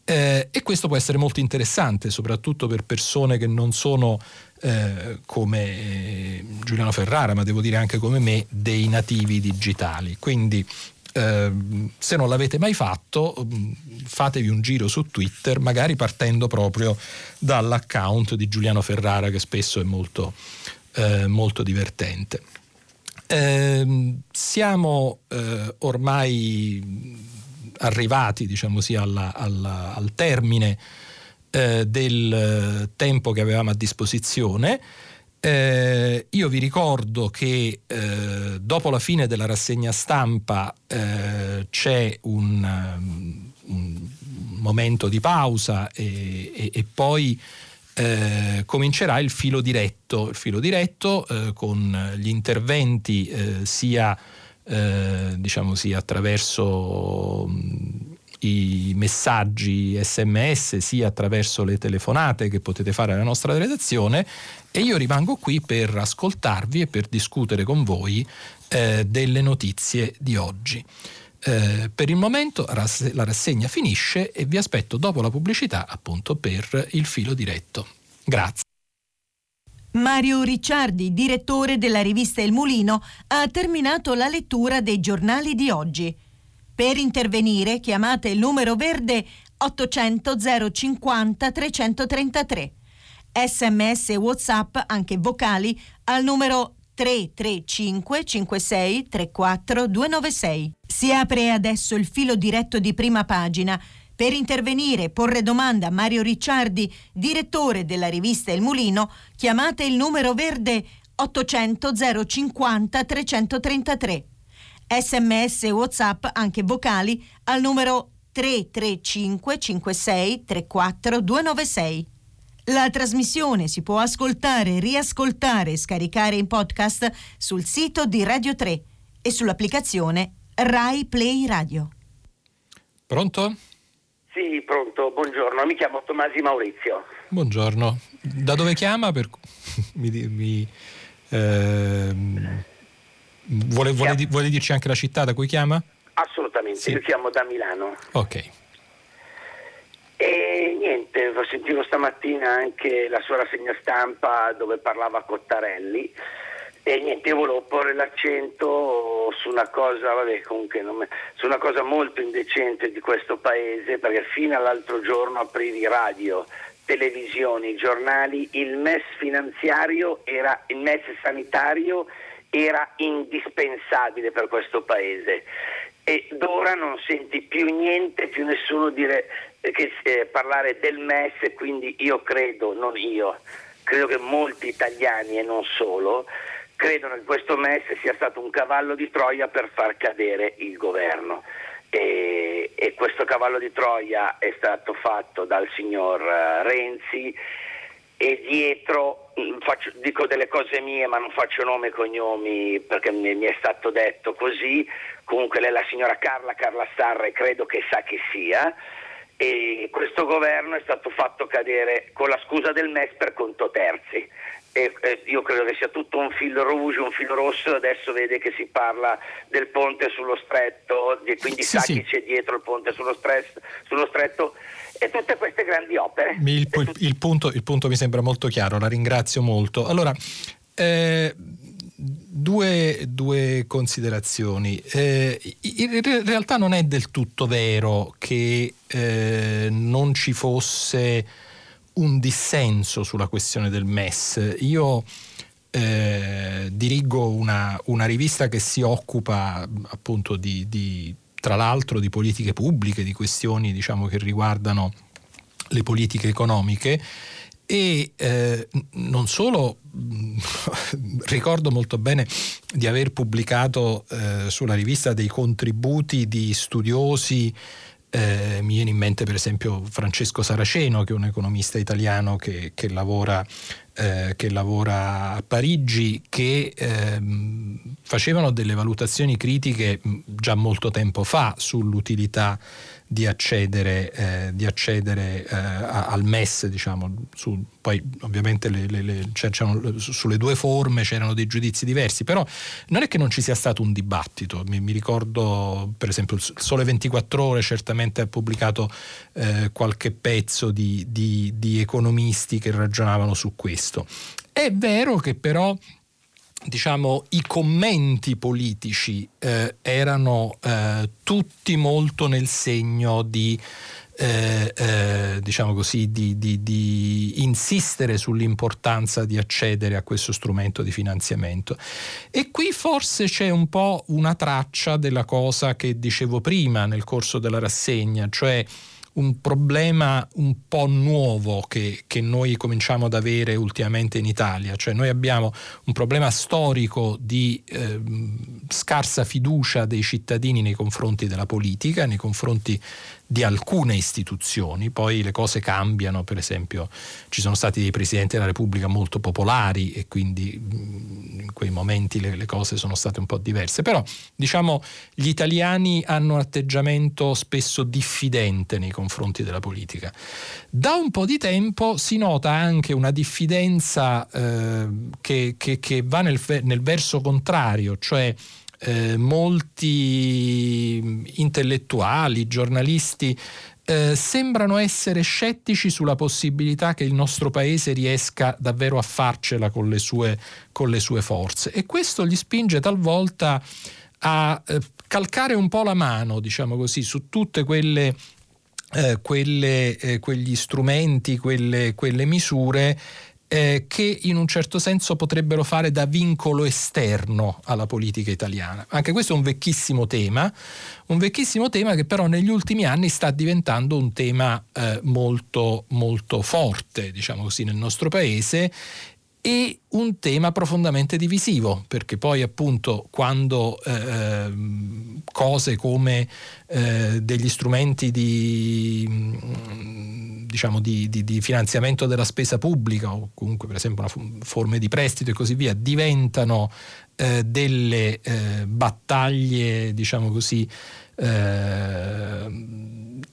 eh, e questo può essere molto interessante, soprattutto per persone che non sono eh, come eh, Giuliano Ferrara, ma devo dire anche come me, dei nativi digitali. Quindi eh, se non l'avete mai fatto, mm, fatevi un giro su Twitter, magari partendo proprio dall'account di Giuliano Ferrara, che spesso è molto, eh, molto divertente. Eh, siamo eh, ormai arrivati diciamo così, alla, alla, al termine eh, del tempo che avevamo a disposizione. Eh, io vi ricordo che eh, dopo la fine della rassegna stampa eh, c'è un, un, momento di pausa e, e, e poi eh, comincerà il filo diretto, il filo diretto eh, con gli interventi eh, sia eh, diciamo sì, attraverso i messaggi sms sia attraverso le telefonate che potete fare alla nostra redazione e io rimango qui per ascoltarvi e per discutere con voi eh, delle notizie di oggi. Eh, per il momento la rassegna finisce e vi aspetto dopo la pubblicità appunto per il filo diretto. Grazie. Mario Ricciardi, direttore della rivista Il Mulino, ha terminato la lettura dei giornali di oggi. Per intervenire chiamate il numero verde 800 050 333. Sms WhatsApp, anche vocali, al numero 335 56 34 296. Si apre adesso il filo diretto di prima pagina. Per intervenire e porre domanda a Mario Ricciardi, direttore della rivista Il Mulino, chiamate il numero verde 800 050 333. Sms e WhatsApp anche vocali al numero 335 56 34 296. La trasmissione si può ascoltare, riascoltare e scaricare in podcast sul sito di Radio 3 e sull'applicazione Rai Play Radio. Pronto? Sì, pronto, buongiorno, mi chiamo Tomasi Maurizio. Buongiorno, da dove chiama? Per... mi, mi, eh, vuole, vuole, vuole, dirci anche la città da cui chiama? Assolutamente, sì. io chiamo da Milano. Ok. E niente, sentivo stamattina anche la sua rassegna stampa dove parlava Cottarelli e niente, io volevo porre l'accento su una cosa, vabbè, comunque me, su una cosa molto indecente di questo paese, perché fino all'altro giorno aprivi radio, televisioni, giornali, il MES finanziario era il MES sanitario era indispensabile per questo paese. E d'ora non senti più niente, più nessuno dire che, eh, parlare del MES, quindi io credo, non io, credo che molti italiani e non solo, credono che questo MES sia stato un cavallo di Troia per far cadere il governo. E, e questo cavallo di Troia è stato fatto dal signor uh, Renzi e dietro mm, faccio, dico delle cose mie ma non faccio nome e cognomi perché mi, mi, è stato detto così comunque lei è la signora Carla Carla Sarre credo che sa chi sia e questo governo è stato fatto cadere con la scusa del MES per conto terzi. E, e io credo che sia tutto un filo rouge, un filo rosso, adesso vede che si parla del ponte sullo stretto, e quindi sì, sa sì. chi c'è dietro il ponte sullo, stress, sullo stretto e tutte queste grandi opere. Il, il, il, punto, il, punto, mi sembra molto chiaro, la ringrazio molto. Allora, eh, due, due, considerazioni. Eh, in realtà non è del tutto vero che eh, non ci fosse un dissenso sulla questione del MES. Io eh, dirigo una, una, rivista che si occupa appunto di, di, tra l'altro di politiche pubbliche, di questioni diciamo, che riguardano le politiche economiche e eh, non solo ricordo molto bene di aver pubblicato eh, sulla rivista dei contributi di studiosi eh, mi viene in mente per esempio Francesco Saraceno che è un economista italiano che, che, lavora, eh, che lavora, a Parigi che ehm, facevano delle valutazioni critiche già molto tempo fa sull'utilità di accedere, eh, di accedere eh, al MES, diciamo, su, poi ovviamente le, le, le, sulle due forme c'erano dei giudizi diversi, però non è che non ci sia stato un dibattito, mi, mi ricordo per esempio il Sole 24 ore certamente ha pubblicato eh, qualche pezzo di, di, di economisti che ragionavano su questo. È vero che però diciamo, i commenti politici eh, erano eh, tutti molto nel segno di, eh, eh, diciamo così, di, di, di, insistere sull'importanza di accedere a questo strumento di finanziamento. E qui forse c'è un po' una traccia della cosa che dicevo prima nel corso della rassegna, cioè un problema un po' nuovo che, che, noi cominciamo ad avere ultimamente in Italia, cioè noi abbiamo un problema storico di eh, scarsa fiducia dei cittadini nei confronti della politica, nei confronti di alcune istituzioni, poi le cose cambiano, per esempio ci sono stati dei presidenti della Repubblica molto popolari e quindi mm, in quei momenti le, le, cose sono state un po' diverse, però diciamo gli italiani hanno un atteggiamento spesso diffidente nei confronti della politica. Da un po' di tempo si nota anche una diffidenza eh, che, che, che, va nel, nel verso contrario, cioè eh, molti intellettuali, giornalisti eh, sembrano essere scettici sulla possibilità che il nostro paese riesca davvero a farcela con le sue, con le sue forze. E questo gli spinge talvolta a eh, calcare un po' la mano, diciamo così, su tutte quelle, eh, quelle, eh, quegli strumenti, quelle, quelle misure eh, che in un certo senso potrebbero fare da vincolo esterno alla politica italiana. Anche questo è un vecchissimo tema, un vecchissimo tema che però negli ultimi anni sta diventando un tema eh, molto, molto forte, diciamo così, nel nostro paese e un tema profondamente divisivo, perché poi appunto quando eh, ehm, cose come eh, degli strumenti di, mm, diciamo, di, di, di, finanziamento della spesa pubblica o comunque per esempio una forme di prestito e così via diventano eh, delle eh, battaglie, diciamo così, eh,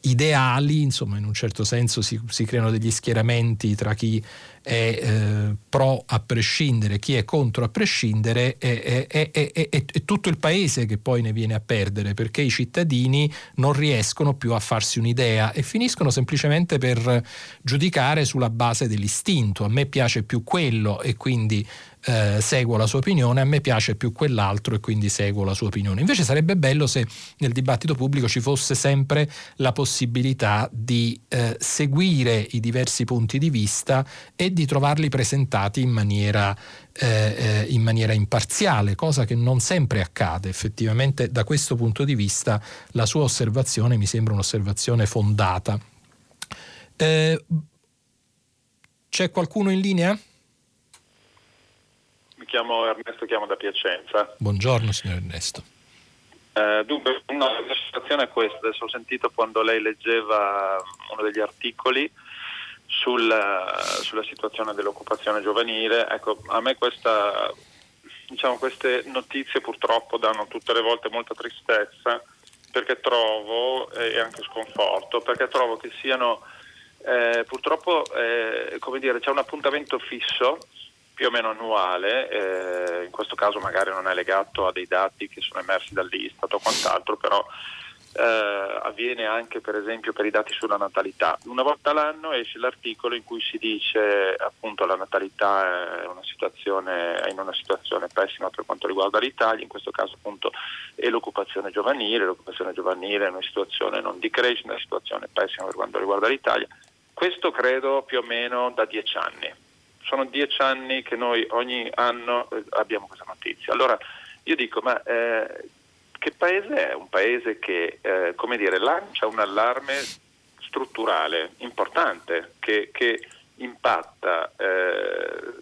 ideali, insomma in un certo senso si, si creano degli schieramenti tra chi è eh, pro a prescindere, chi è contro a prescindere, è, è, è, è, tutto il paese che poi ne viene a perdere perché i cittadini non riescono più a farsi un'idea e finiscono semplicemente per giudicare sulla base dell'istinto. A me piace più quello e quindi eh, seguo la sua opinione, a me piace più quell'altro e quindi seguo la sua opinione. Invece sarebbe bello se nel dibattito pubblico ci fosse sempre la possibilità di eh, seguire i diversi punti di vista e di trovarli presentati in maniera, eh, eh in maniera imparziale, cosa che non sempre accade. Effettivamente da questo punto di vista la sua osservazione mi sembra un'osservazione fondata. Eh, c'è qualcuno in linea? Chiamo Ernesto, chiamo da Piacenza. Buongiorno signor Ernesto. Eh, dunque, no, la situazione è questa, adesso ho sentito quando lei leggeva uno degli articoli sul, sulla situazione dell'occupazione giovanile, ecco, a me questa, diciamo, queste notizie purtroppo danno tutte le volte molta tristezza perché trovo, e anche sconforto, perché trovo che siano, eh, purtroppo, eh, come dire, c'è un appuntamento fisso più o meno annuale, eh, in questo caso magari non è legato a dei dati che sono emersi dall'Istat o quant'altro, però eh, avviene anche per esempio per i dati sulla natalità. Una volta l'anno esce l'articolo in cui si dice appunto la natalità è, una è in una situazione pessima per quanto riguarda l'Italia, in questo caso appunto è l'occupazione giovanile, l'occupazione giovanile è una situazione non di crescita, una situazione pessima per quanto riguarda l'Italia. Questo credo più o meno da dieci anni sono dieci anni che noi ogni anno eh, abbiamo questa notizia. Allora io dico, ma eh, che paese è? Un paese che, eh, come dire, lancia un allarme strutturale importante che, che impatta eh,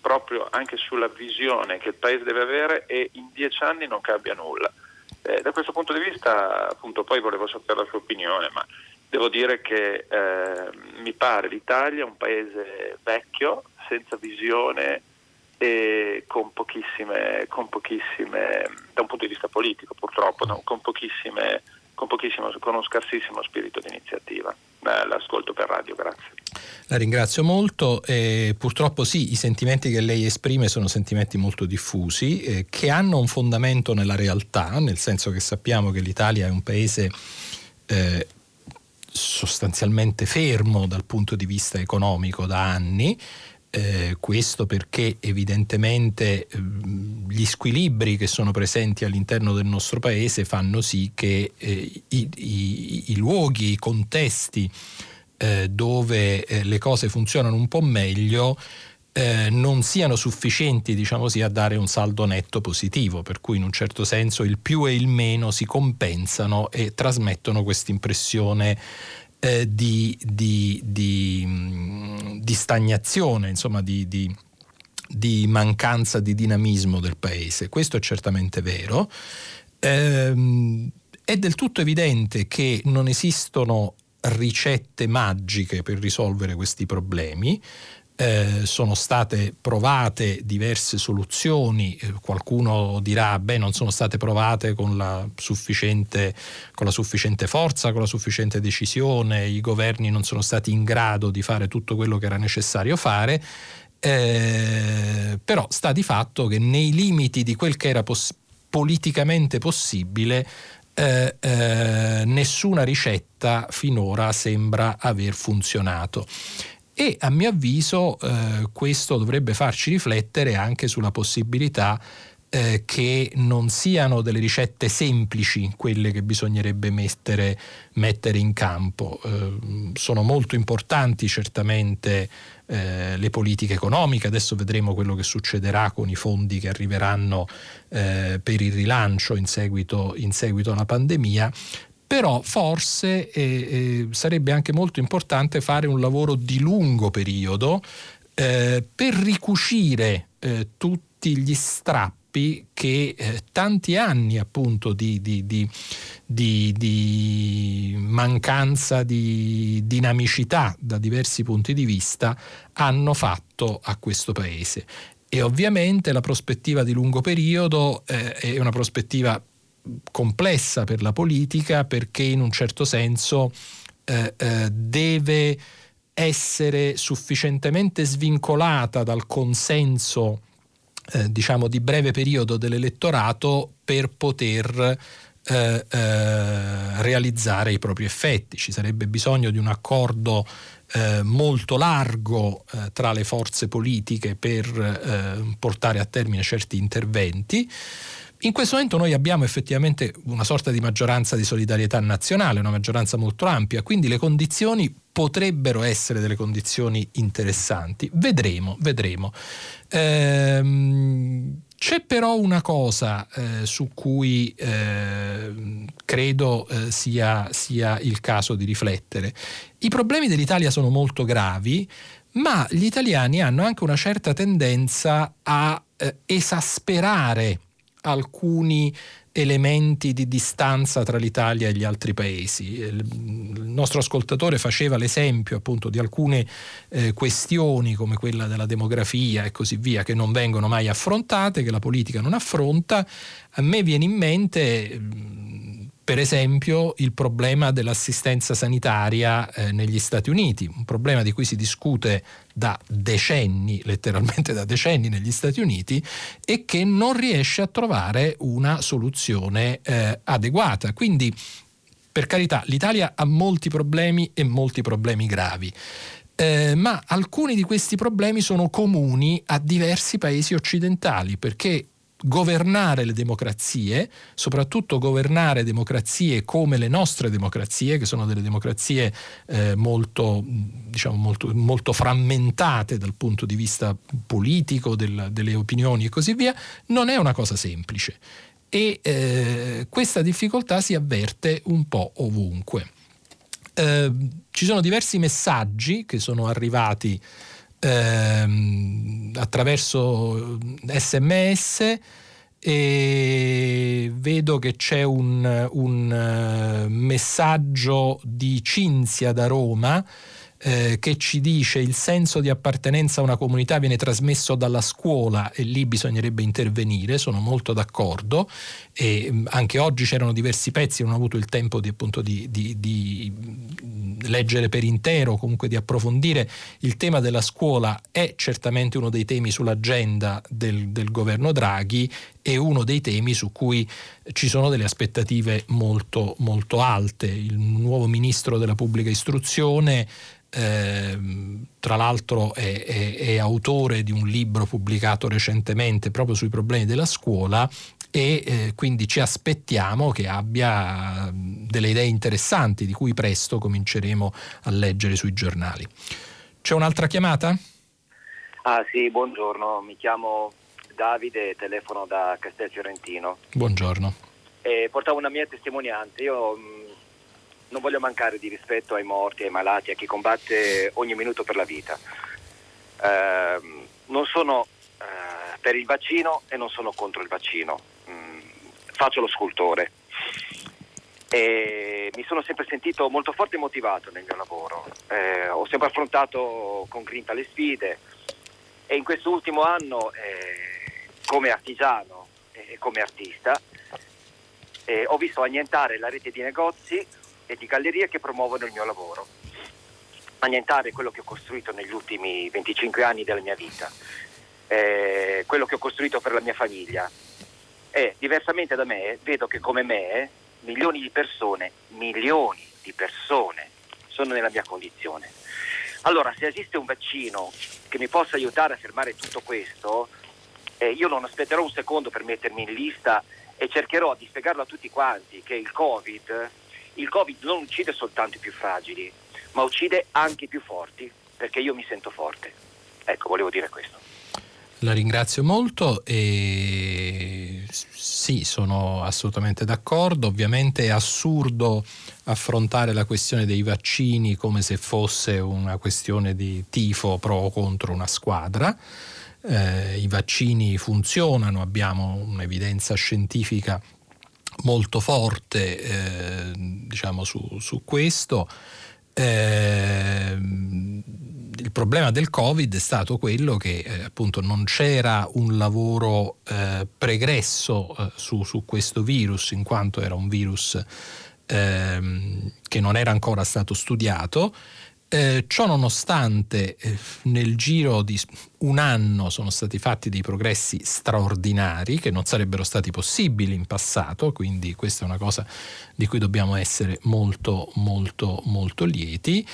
proprio anche sulla visione che il paese deve avere e in dieci anni non cambia nulla. Eh, da questo punto di vista, appunto, poi volevo sapere la sua opinione, ma Devo dire che eh, mi pare l'Italia un paese vecchio, senza visione e con pochissime, con pochissime da un punto di vista politico purtroppo, no? con, pochissime, con, pochissimo, con uno scarsissimo spirito di iniziativa. Eh, l'ascolto per radio, grazie. La ringrazio molto. Eh, purtroppo sì, i sentimenti che lei esprime sono sentimenti molto diffusi, eh, che hanno un fondamento nella realtà, nel senso che sappiamo che l'Italia è un paese eh, sostanzialmente fermo dal punto di vista economico da anni. Eh, questo perché evidentemente eh, gli squilibri che sono presenti all'interno del nostro paese fanno sì che eh, i, i, i, luoghi, i contesti eh, dove eh, le cose funzionano un po' meglio eh, non siano sufficienti diciamo così, a dare un saldo netto positivo, per cui in un certo senso il più e il meno si compensano e trasmettono questa impressione eh, di, di, di, mm, di, stagnazione, insomma di, mancanza di dinamismo del paese. Questo è certamente vero. Ehm, è del tutto evidente che non esistono ricette magiche per risolvere questi problemi eh, sono state provate diverse soluzioni, eh, qualcuno dirà beh non sono state provate con la, con la, sufficiente, forza, con la sufficiente decisione, i governi non sono stati in grado di fare tutto quello che era necessario fare, eh, però sta di fatto che nei limiti di quel che era poss- politicamente possibile eh, eh, nessuna ricetta finora sembra aver funzionato e a mio avviso eh, questo dovrebbe farci riflettere anche sulla possibilità eh, che non siano delle ricette semplici quelle che bisognerebbe mettere, mettere in campo. Eh, sono molto importanti certamente eh, le politiche economiche, adesso vedremo quello che succederà con i fondi che arriveranno eh, per il rilancio in seguito, in seguito alla pandemia, però forse eh, eh, sarebbe anche molto importante fare un lavoro di lungo periodo eh, per ricucire eh, tutti gli strappi che eh, tanti anni appunto di, di, di, di, mancanza di dinamicità da diversi punti di vista hanno fatto a questo paese. E ovviamente la prospettiva di lungo periodo eh, è una prospettiva complessa per la politica perché in un certo senso eh, eh, deve essere sufficientemente svincolata dal consenso eh, diciamo di breve periodo dell'elettorato per poter eh, eh, realizzare i propri effetti. Ci sarebbe bisogno di un accordo eh, molto largo eh, tra le forze politiche per eh, portare a termine certi interventi. In questo momento noi abbiamo effettivamente una sorta di maggioranza di solidarietà nazionale, una maggioranza molto ampia, quindi le condizioni potrebbero essere delle condizioni interessanti. Vedremo, vedremo. Ehm, c'è però una cosa eh, su cui eh, credo eh, sia, sia il caso di riflettere. I problemi dell'Italia sono molto gravi, ma gli italiani hanno anche una certa tendenza a eh, esasperare alcuni elementi di distanza tra l'Italia e gli altri paesi. Il nostro ascoltatore faceva l'esempio appunto di alcune eh, questioni come quella della demografia e così via che non vengono mai affrontate, che la politica non affronta. A me viene in mente per esempio il problema dell'assistenza sanitaria eh, negli Stati Uniti, un problema di cui si discute da decenni, letteralmente da decenni negli Stati Uniti, e che non riesce a trovare una soluzione eh, adeguata. Quindi, per carità, l'Italia ha molti problemi e molti problemi gravi. Eh, ma alcuni di questi problemi sono comuni a diversi paesi occidentali perché governare le democrazie, soprattutto governare democrazie come le nostre democrazie, che sono delle democrazie eh, molto, diciamo, molto, molto, frammentate dal punto di vista politico, del, delle opinioni e così via, non è una cosa semplice. E eh, questa difficoltà si avverte un po' ovunque. Eh, ci sono diversi messaggi che sono arrivati ehm, attraverso sms e vedo che c'è un, un uh, messaggio di Cinzia da Roma eh, che ci dice il senso di appartenenza a una comunità viene trasmesso dalla scuola e lì bisognerebbe intervenire, sono molto d'accordo. E mm, anche oggi c'erano diversi pezzi, non ho avuto il tempo di, appunto, di, di, di leggere per intero, comunque di approfondire il tema della scuola è certamente uno dei temi sull'agenda del, del governo Draghi e uno dei temi su cui ci sono delle aspettative molto, molto alte. Il nuovo ministro della pubblica istruzione eh, tra l'altro è, è, è, autore di un libro pubblicato recentemente proprio sui problemi della scuola e eh, quindi ci aspettiamo che abbia delle idee interessanti di cui presto cominceremo a leggere sui giornali. C'è un'altra chiamata? Ah sì, buongiorno, mi chiamo Davide, telefono da Castel Fiorentino. Buongiorno. E portavo una mia testimonianza, io mh, non voglio mancare di rispetto ai morti, ai malati, a chi combatte ogni minuto per la vita. Eh, non sono eh, per il vaccino e non sono contro il vaccino, mm, faccio lo scultore e mi sono sempre sentito molto forte e motivato nel mio lavoro. Eh, ho sempre affrontato con grinta le sfide e in questo ultimo anno, eh, come artigiano e come artista, eh, ho visto annientare la rete di negozi e di gallerie che promuovono il mio lavoro. Annientare quello che ho costruito negli ultimi 25 anni della mia vita, eh, quello che ho costruito per la mia famiglia. E diversamente da me, vedo che come me, milioni di persone, milioni di persone sono nella mia condizione. Allora, se esiste un vaccino che mi possa aiutare a fermare tutto questo, eh, io non aspetterò un secondo per mettermi in lista e cercherò di spiegarlo a tutti quanti che il Covid il Covid non uccide soltanto i più fragili, ma uccide anche i più forti, perché io mi sento forte. Ecco, volevo dire questo. La ringrazio molto e sì, sono assolutamente d'accordo. Ovviamente è assurdo affrontare la questione dei vaccini come se fosse una questione di tifo pro o contro una squadra. Eh, I vaccini funzionano, abbiamo un'evidenza scientifica molto forte eh, diciamo su, su questo. Eh, il problema del Covid è stato quello che eh, appunto non c'era un lavoro eh, pregresso eh, su, su, questo virus, in quanto era un virus ehm, che non era ancora stato studiato. Eh, ciò nonostante, eh, nel giro di un anno sono stati fatti dei progressi straordinari che non sarebbero stati possibili in passato, quindi questa è una cosa di cui dobbiamo essere molto, molto, molto lieti.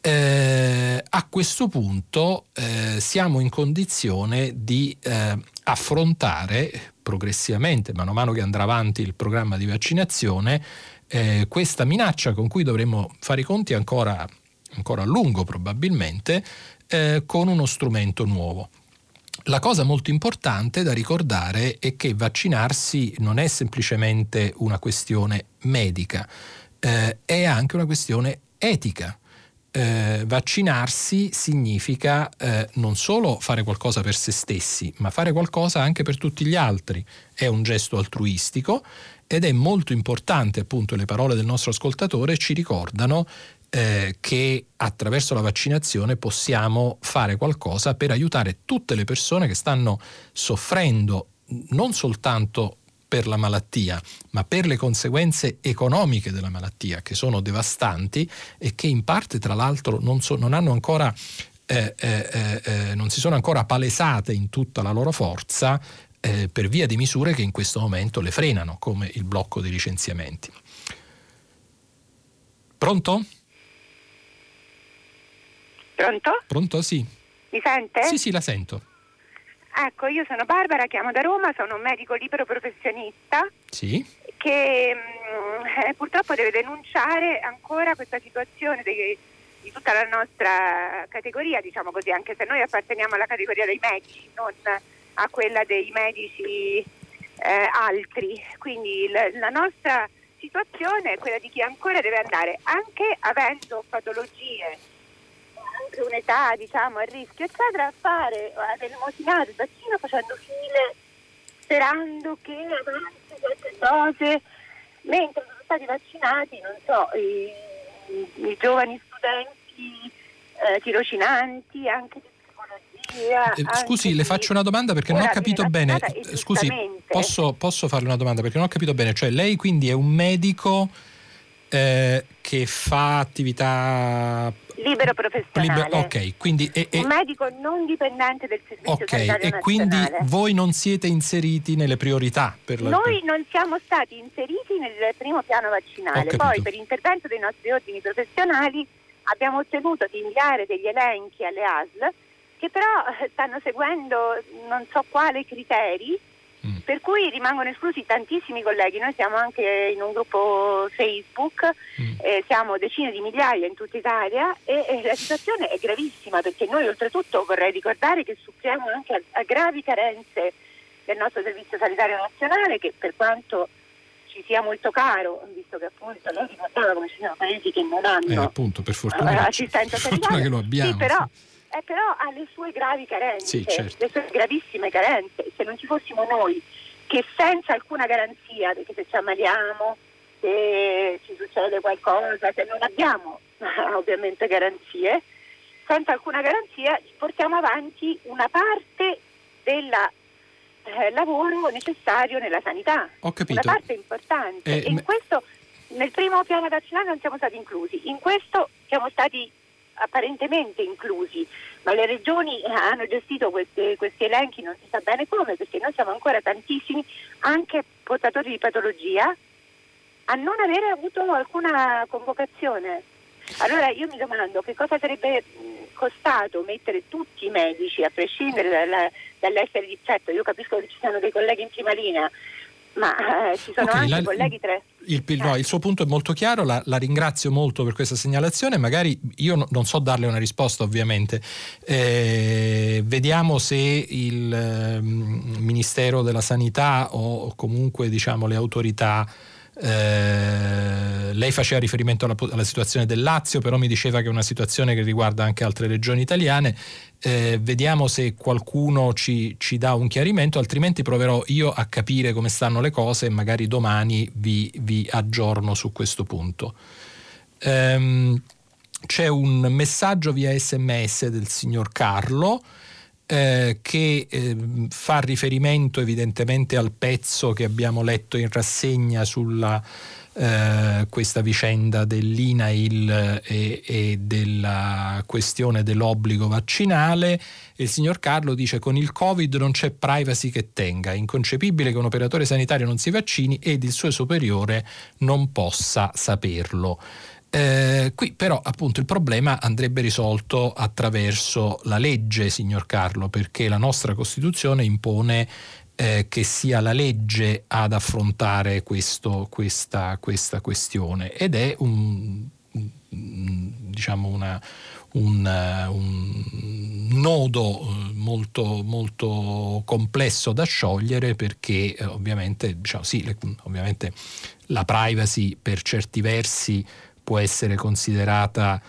Eh, a questo punto eh, siamo in condizione di eh, affrontare progressivamente, mano a mano che andrà avanti il programma di vaccinazione, eh, questa minaccia con cui dovremo fare i conti ancora, ancora a lungo probabilmente, eh, con uno strumento nuovo. La cosa molto importante da ricordare è che vaccinarsi non è semplicemente una questione medica, eh, è anche una questione etica eh, vaccinarsi significa eh, non solo fare qualcosa per se stessi, ma fare qualcosa anche per tutti gli altri. È un gesto altruistico ed è molto importante, appunto, le parole del nostro ascoltatore ci ricordano eh, che attraverso la vaccinazione possiamo fare qualcosa per aiutare tutte le persone che stanno soffrendo non soltanto per la malattia, ma per le conseguenze economiche della malattia, che sono devastanti e che in parte, tra l'altro, non, so, non hanno ancora eh, eh, eh, eh non si sono ancora palesate in tutta la loro forza eh, per via di misure che in questo momento le frenano, come il blocco dei licenziamenti. Pronto? Pronto? Pronto, sì. Mi sente? Sì, sì, la sento. Ecco, io sono Barbara, chiamo da Roma, sono un medico libero professionista sì. che mh, mm, eh, purtroppo deve denunciare ancora questa situazione dei, di tutta la nostra categoria, diciamo così, anche se noi apparteniamo alla categoria dei medici, non a quella dei medici eh, altri. Quindi la, la nostra situazione è quella di chi ancora deve andare, anche avendo patologie anche un'età diciamo a rischio eccetera a fare l'elemosinato il vaccino facendo file sperando che avanti queste dose mentre sono stati vaccinati non so i, i, i giovani studenti eh, tirocinanti anche di eh, scusi le faccio una domanda perché non ho capito bene. scusi posso, posso farle una domanda perché non ho capito bene? Cioè lei quindi è un medico eh, che fa attività libero professionale. Libero, ok, quindi è, è... un medico non dipendente del servizio Ok, e nazionale. quindi voi non siete inseriti nelle priorità per la Noi non siamo stati inseriti nel primo piano vaccinale, poi per intervento dei nostri ordini professionali abbiamo ottenuto di inviare degli elenchi alle ASL che però stanno seguendo non so quale criteri Mm. Per cui rimangono esclusi tantissimi colleghi, noi siamo anche in un gruppo Facebook, mm. eh, siamo decine di migliaia in tutta Italia e, e, la situazione è gravissima perché noi oltretutto vorrei ricordare che soffriamo anche a, a gravi carenze del nostro Servizio Sanitario Nazionale che per quanto ci sia molto caro, visto che appunto lei ricordava come ci sono paesi che non hanno eh, appunto, per fortuna, assistenza sanitaria, che lo abbiamo. Sì, però, sì eh, però ha le sue gravi carenze, sì, certo. le sue gravissime carenze. Se non ci fossimo noi che senza alcuna garanzia, perché se ci ammaliamo, se ci succede qualcosa, se non abbiamo ovviamente garanzie, senza alcuna garanzia portiamo avanti una parte del eh, lavoro necessario nella sanità. Una parte importante. Eh, e in questo, nel primo piano nazionale non siamo stati inclusi, in questo siamo stati apparentemente inclusi, ma le regioni hanno gestito questi, questi elenchi non si sa bene come, perché noi siamo ancora tantissimi, anche portatori di patologia, a non avere avuto alcuna convocazione. Allora io mi domando che cosa sarebbe costato mettere tutti i medici, a prescindere dalla, dall'essere certo, io capisco che ci siano dei colleghi in prima linea, ma eh, ci sono okay, anche la, colleghi tra... Il, il, no, il, suo punto è molto chiaro, la, la, ringrazio molto per questa segnalazione, magari io no, non so darle una risposta ovviamente, eh, vediamo se il eh, Ministero della Sanità o comunque diciamo, le autorità eh, lei faceva riferimento alla, alla, situazione del Lazio, però mi diceva che è una situazione che riguarda anche altre regioni italiane. Eh, vediamo se qualcuno ci, ci, dà un chiarimento, altrimenti proverò io a capire come stanno le cose e magari domani vi, vi aggiorno su questo punto. Ehm, c'è un messaggio via sms del signor Carlo eh, che eh, fa riferimento evidentemente al pezzo che abbiamo letto in rassegna sulla eh, questa vicenda dell'INAIL e, e, della questione dell'obbligo vaccinale. Il signor Carlo dice con il Covid non c'è privacy che tenga, è inconcepibile che un operatore sanitario non si vaccini ed il suo superiore non possa saperlo. Eh, qui però appunto il problema andrebbe risolto attraverso la legge, signor Carlo, perché la nostra Costituzione impone eh, che sia la legge ad affrontare questo, questa, questa, questione. Ed è un, diciamo una, un, un, nodo eh, molto, molto, complesso da sciogliere perché eh, ovviamente, diciamo, sì, le, ovviamente la privacy per certi versi può essere considerata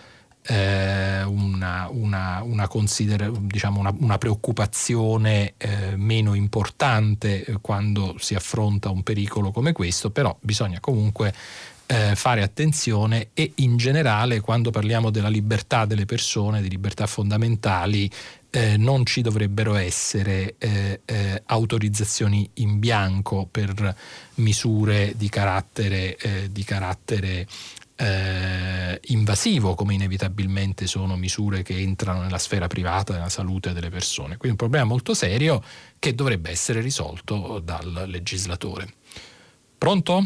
eh, una, una, una, consider- diciamo una, preoccupazione eh, meno importante eh, quando si affronta un pericolo come questo, però bisogna comunque eh, fare attenzione e in generale quando parliamo della libertà delle persone, di libertà fondamentali, eh, non ci dovrebbero essere eh, eh, autorizzazioni in bianco per misure di carattere, eh, di carattere eh, invasivo, come inevitabilmente sono misure che entrano nella sfera privata della salute delle persone. Quindi un problema molto serio che dovrebbe essere risolto dal legislatore. Pronto?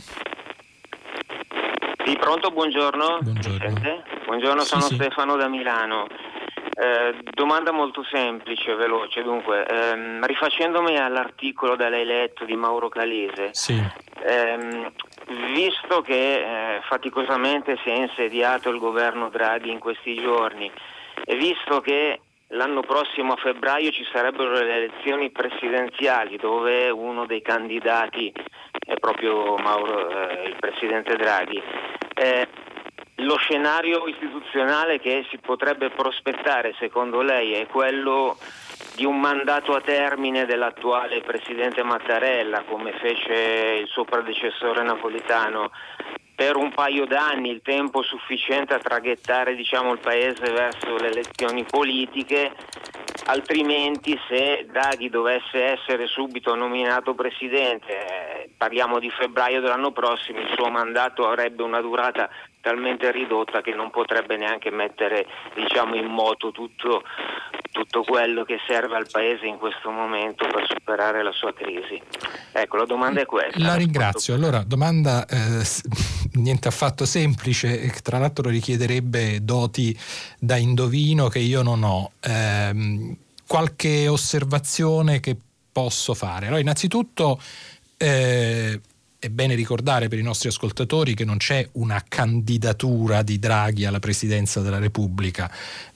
Sì, pronto, buongiorno. Buongiorno, buongiorno sono sì, Stefano da Milano. Eh, domanda molto semplice, veloce. Dunque, ehm, rifacendomi all'articolo da lei letto di Mauro Calese, sì. ehm, visto che eh, faticosamente si è insediato il governo Draghi in questi giorni e visto che l'anno prossimo a febbraio ci sarebbero le elezioni presidenziali dove uno dei candidati è proprio Mauro, eh, il presidente Draghi, eh, lo scenario istituzionale che si potrebbe prospettare secondo lei è quello di un mandato a termine dell'attuale presidente Mattarella, come fece il suo predecessore napolitano, per un paio d'anni, il tempo sufficiente a traghettare diciamo, il Paese verso le elezioni politiche, altrimenti se Draghi dovesse essere subito nominato Presidente, eh, parliamo di febbraio dell'anno prossimo, il suo mandato avrebbe una durata talmente ridotta che non potrebbe neanche mettere diciamo, in moto tutto, tutto, quello che serve al Paese in questo momento per superare la sua crisi. Ecco, la domanda è questa. La ringrazio. Allora, domanda eh, niente affatto semplice, tra l'altro richiederebbe doti da indovino che io non ho. Eh, qualche osservazione che posso fare? Allora, innanzitutto... Eh, è bene ricordare per i nostri ascoltatori che non c'è una candidatura di Draghi alla presidenza della Repubblica.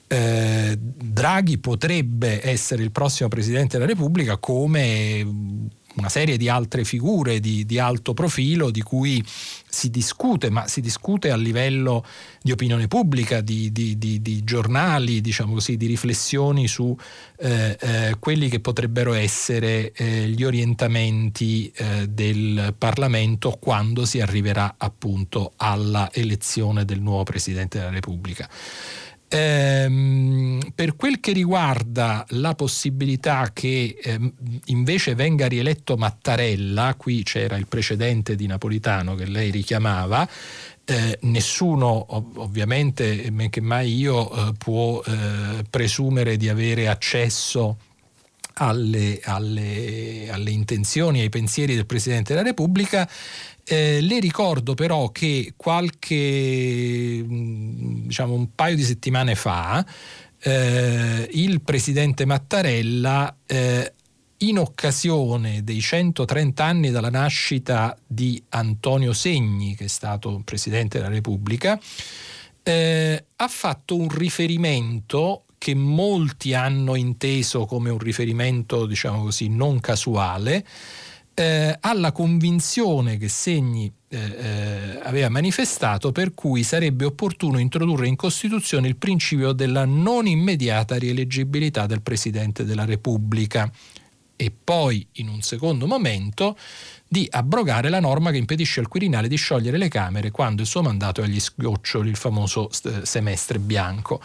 Eh, Draghi potrebbe essere il prossimo Presidente della Repubblica come una serie di altre figure di, di, alto profilo di cui si discute, ma si discute a livello di opinione pubblica, di, di, di giornali, diciamo così, di riflessioni su eh, eh, quelli che potrebbero essere eh, gli orientamenti eh, del Parlamento quando si arriverà appunto alla elezione del nuovo Presidente della Repubblica. Ehm, per quel che riguarda la possibilità che ehm, invece venga rieletto Mattarella, qui c'era il precedente di Napolitano che lei richiamava, eh, nessuno ov- ovviamente, men che mai io, eh, può eh, presumere di avere accesso alle, alle, alle intenzioni, ai pensieri del Presidente della Repubblica. Eh, le ricordo però che qualche, mm, diciamo un paio di settimane fa, eh, il presidente Mattarella eh, in occasione dei 130 anni dalla nascita di Antonio Segni, che è stato Presidente della Repubblica, eh, ha fatto un riferimento che molti hanno inteso come un riferimento, diciamo così, non casuale, eh, alla convinzione che Segni eh, eh, aveva manifestato per cui sarebbe opportuno introdurre in Costituzione il principio della non immediata rieleggibilità del Presidente della Repubblica e poi, in un secondo momento, di abrogare la norma che impedisce al Quirinale di sciogliere le Camere quando il suo mandato è agli sgoccioli, il famoso semestre bianco.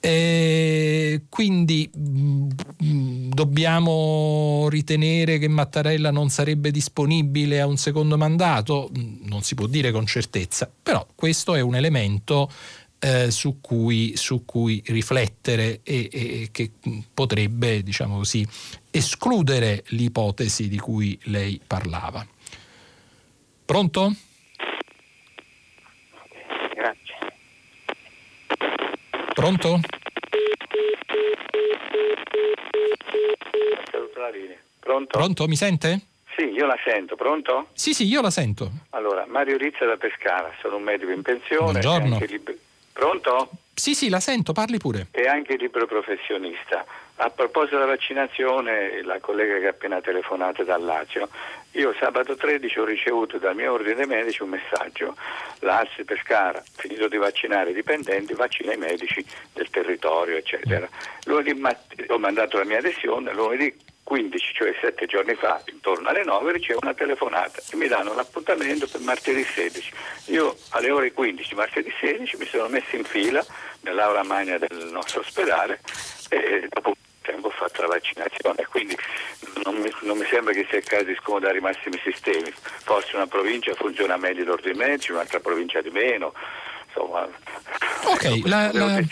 E quindi mh, mm, dobbiamo ritenere che Mattarella non sarebbe disponibile a un secondo mandato? Mm, non si può dire con certezza, però questo è un elemento eh, su, cui, su, cui, riflettere e, e, che potrebbe, diciamo così, escludere l'ipotesi di cui lei parlava. Pronto? Grazie. Pronto? Pronto? Pronto, mi sente? Sì, io la sento, pronto? Sì, sì, io la sento. Allora, Mario Rizza da Pescara, sono un medico in pensione. Buongiorno. Lib- pronto? Sì, sì, la sento, parli pure. E anche libero professionista. A proposito della vaccinazione, la collega che ha appena telefonato dal Lazio, io sabato 13 ho ricevuto dal mio ordine medici un messaggio. L'AS Pescara, finito di vaccinare i dipendenti, vaccina i medici del territorio, eccetera. Lunedì ho mandato la mia adesione, lunedì 15, cioè 7 giorni fa, intorno alle 9, ricevo una telefonata e mi danno l'appuntamento per martedì 16. Io alle ore 15, martedì 16, mi sono messo in fila nell'aula magna del nostro ospedale e dopo tempo ho fatto la vaccinazione, quindi non mi, non mi sembra che sia il caso di scomodare i massimi sistemi. Forse una provincia funziona meglio d'ordine medici, un'altra provincia di meno. Insomma, ok, la, la,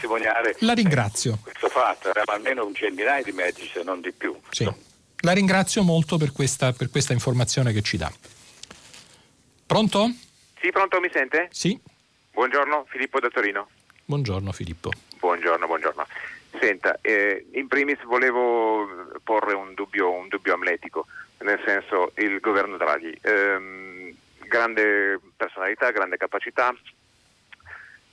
la, ringrazio. Questo fatto, eravamo almeno un centinaio di medici, se non di più. Sì. La ringrazio molto per questa, per questa informazione che ci dà. Pronto? Sì, pronto, mi sente? Sì. Buongiorno, Filippo da Torino. Buongiorno Filippo. Buongiorno, buongiorno. Senta, eh, in primis volevo porre un dubbio, un dubbio amletico, nel senso il governo Draghi, ehm, grande personalità, grande capacità,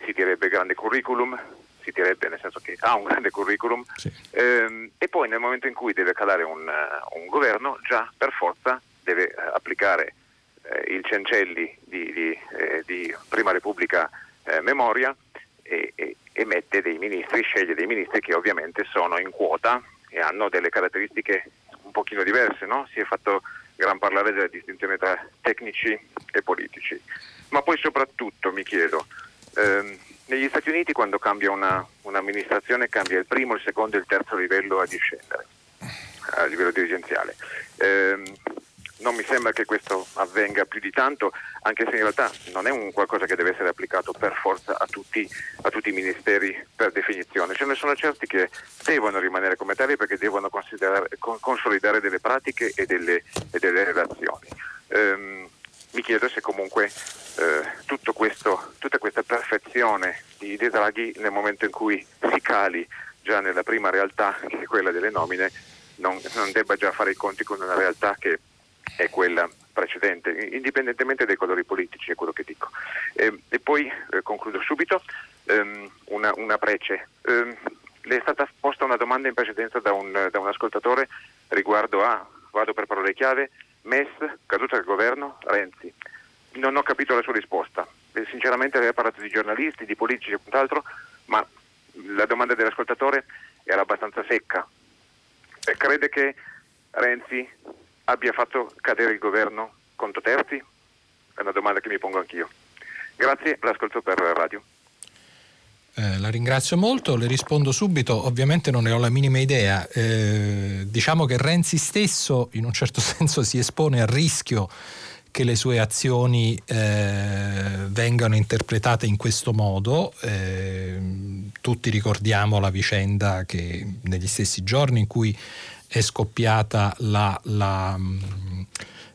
si direbbe grande curriculum, si direbbe nel senso che ha un grande curriculum, sì. ehm, e poi nel momento in cui deve calare un, un governo già per forza deve eh, applicare eh, il Cencelli di, di, eh, di Prima Repubblica eh, Memoria e, e, e, mette dei ministri, sceglie dei ministri che ovviamente sono in quota e hanno delle caratteristiche un pochino diverse, no? si è fatto gran parlare della distinzione tra tecnici e politici, ma poi soprattutto mi chiedo, ehm, negli Stati Uniti quando cambia una, un'amministrazione cambia il primo, il secondo e il terzo livello a discendere, a livello dirigenziale. Eh, non mi sembra che questo avvenga più di tanto, anche se in realtà non è un qualcosa che deve essere applicato per forza a tutti, a tutti i ministeri per definizione. Ce ne sono certi che devono rimanere come tali perché devono consolidare delle pratiche e delle, e delle relazioni. Um, mi chiedo se comunque eh, questo, tutta questa perfezione di, di Draghi nel momento in cui si cali già nella prima realtà, che è quella delle nomine, non, non debba già fare i conti con una realtà che è quella precedente, indipendentemente dai colori politici, è quello che dico. Eh, e poi eh, concludo subito, ehm, una, una, prece. Eh, le è stata posta una domanda in precedenza da un, da un ascoltatore riguardo a, vado per parole chiave, MES, caduta del governo, Renzi. Non ho capito la sua risposta. Eh, sinceramente aveva parlato di giornalisti, di politici e quant'altro, ma la domanda dell'ascoltatore era abbastanza secca. Eh, crede che Renzi abbia fatto cadere il governo conto terzi? È una domanda che mi pongo anch'io. Grazie, l'ascolto per radio. Eh, la ringrazio molto, le rispondo subito, ovviamente non ne ho la minima idea. Eh, diciamo che Renzi stesso in un certo senso si espone al rischio che le sue azioni eh, vengano interpretate in questo modo. Eh, tutti ricordiamo la vicenda che negli stessi giorni in cui è scoppiata la, la,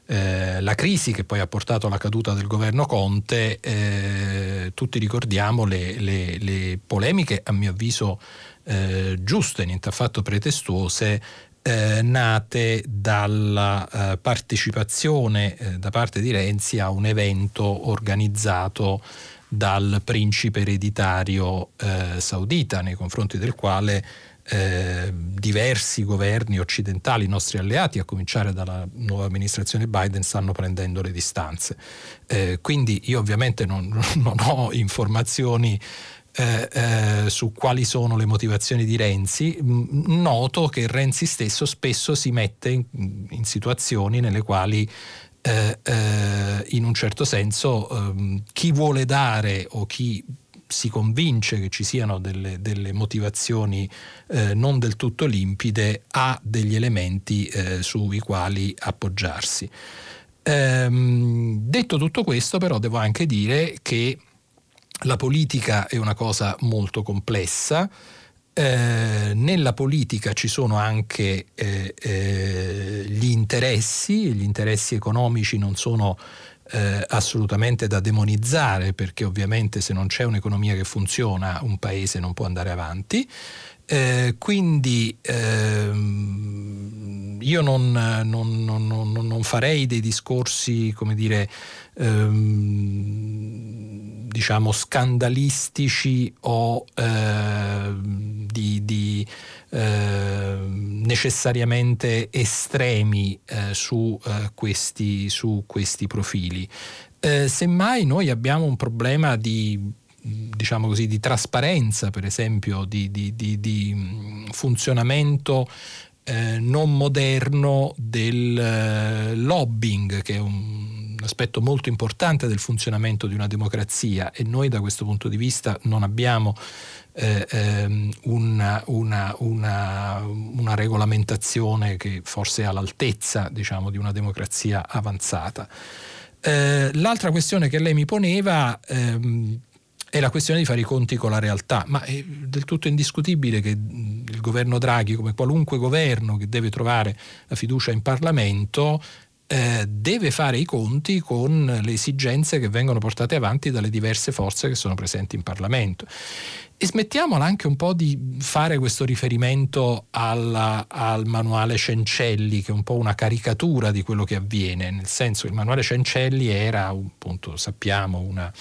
eh, la crisi che poi ha portato alla caduta del governo Conte, eh, tutti ricordiamo le, le, le, polemiche, a mio avviso eh, giuste, niente affatto pretestuose, eh, nate dalla eh, partecipazione eh, da parte di Renzi a un evento organizzato dal principe ereditario saudita, nei confronti del quale eh, diversi governi occidentali, i nostri alleati, a cominciare dalla nuova amministrazione Biden, stanno prendendo le distanze. Eh, quindi io ovviamente non, non ho informazioni eh, eh, su quali sono le motivazioni di Renzi, noto che Renzi stesso spesso si mette in, in situazioni nelle quali eh, eh, in un certo senso ehm, chi vuole dare o chi si convince che ci siano delle, delle motivazioni eh, non del tutto limpide ha degli elementi eh, sui quali appoggiarsi. Ehm, detto tutto questo però devo anche dire che la politica è una cosa molto complessa. Eh, nella politica ci sono anche eh, eh, gli interessi, gli interessi economici non sono eh, assolutamente da demonizzare perché ovviamente se non c'è un'economia che funziona un paese non può andare avanti. Eh, quindi ehm, io non, non, non, non, farei dei discorsi, come dire, ehm, diciamo scandalistici o eh, di, di eh, necessariamente estremi eh, su, eh, questi, su, questi, profili. Eh, semmai noi abbiamo un problema di diciamo così, di trasparenza, per esempio, di, di, di, di mm, funzionamento eh, non moderno del eh, lobbying, che è un aspetto molto importante del funzionamento di una democrazia e noi da questo punto di vista non abbiamo eh, ehm, una, una, una, una, regolamentazione che forse è all'altezza diciamo, di una democrazia avanzata. Eh, l'altra questione che lei mi poneva ehm, è la questione di fare i conti con la realtà, ma è del tutto indiscutibile che il governo Draghi, come qualunque governo che deve trovare la fiducia in Parlamento, eh, deve fare i conti con le esigenze che vengono portate avanti dalle diverse forze che sono presenti in Parlamento. E smettiamola anche un po' di fare questo riferimento alla, al manuale Cencelli, che è un po' una caricatura di quello che avviene, nel senso che il manuale Cencelli era, appunto, sappiamo, una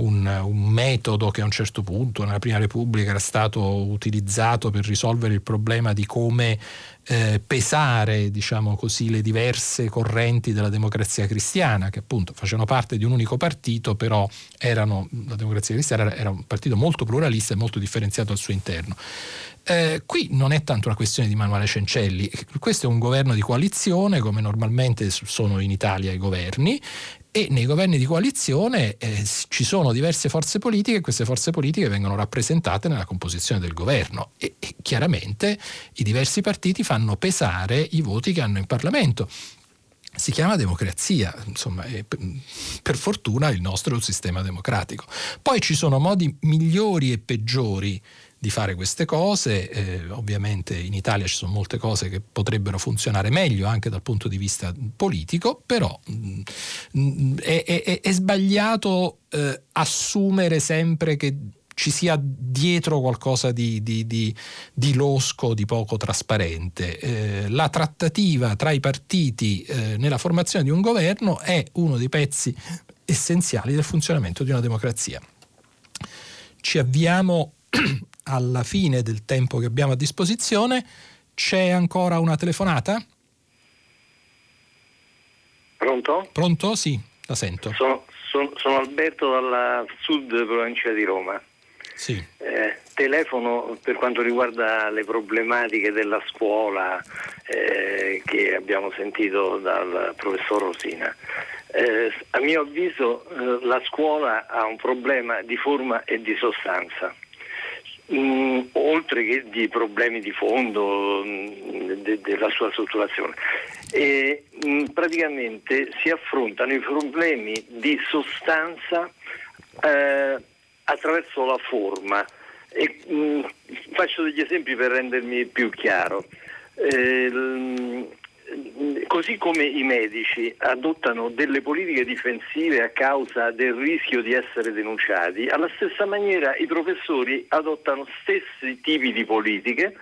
un, un, metodo che a un certo punto nella Prima Repubblica era stato utilizzato per risolvere il problema di come eh, pesare diciamo così, le diverse correnti della democrazia cristiana, che appunto facevano parte di un unico partito, però erano, la democrazia cristiana era, era un partito molto pluralista e molto differenziato al suo interno. Eh, qui non è tanto una questione di Manuele Cencelli, questo è un governo di coalizione come normalmente sono in Italia i governi e nei governi di coalizione eh, ci sono diverse forze politiche e queste forze politiche vengono rappresentate nella composizione del governo e, e chiaramente i diversi partiti fanno pesare i voti che hanno in Parlamento si chiama democrazia, insomma, per fortuna il nostro è un sistema democratico. Poi ci sono modi migliori e peggiori di fare queste cose. Eh, ovviamente in Italia ci sono molte cose che potrebbero funzionare meglio anche dal punto di vista politico, però mh, mm, è, è, è, sbagliato eh, assumere sempre che ci sia dietro qualcosa di, di, di, di losco, di poco trasparente. Eh, la trattativa tra i partiti eh, nella formazione di un governo è uno dei pezzi essenziali del funzionamento di una democrazia. Ci avviamo alla fine del tempo che abbiamo a disposizione. C'è ancora una telefonata? Pronto? Pronto? Sì, la sento. Sono, sono, sono Alberto dalla sud provincia di Roma. Sì. Eh, telefono per quanto riguarda le problematiche della scuola eh, che abbiamo sentito dal professor Rosina. Eh, a mio avviso eh, la scuola ha un problema di forma e di sostanza mh, mm, oltre che di problemi di fondo mh, mm, de, della sua strutturazione. E, mh, mm, praticamente si affrontano i problemi di sostanza eh, attraverso la forma. E, faccio degli esempi per rendermi più chiaro. Eh, così come i medici adottano delle politiche difensive a causa del rischio di essere denunciati, alla stessa maniera i professori adottano stessi tipi di politiche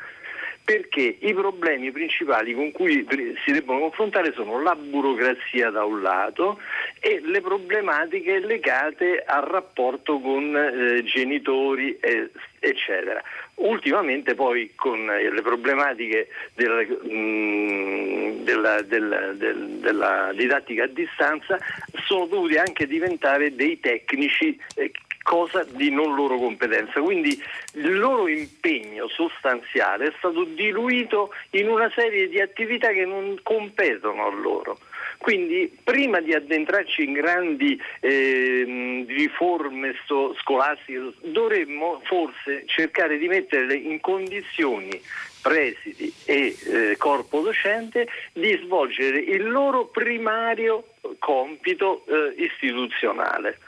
perché i problemi principali con cui si debbono confrontare sono la burocrazia da un lato e le problematiche legate al rapporto con eh, genitori, eh, eccetera. Ultimamente poi con eh, le problematiche della, mh, mm, della, della, della, didattica a distanza sono dovuti anche diventare dei tecnici eh, cosa di non loro competenza. Quindi il loro impegno sostanziale è stato diluito in una serie di attività che non competono a loro. Quindi prima di addentrarci in grandi eh, riforme scolastiche dovremmo forse cercare di metterle in condizioni presidi e eh, corpo docente di svolgere il loro primario compito eh, istituzionale.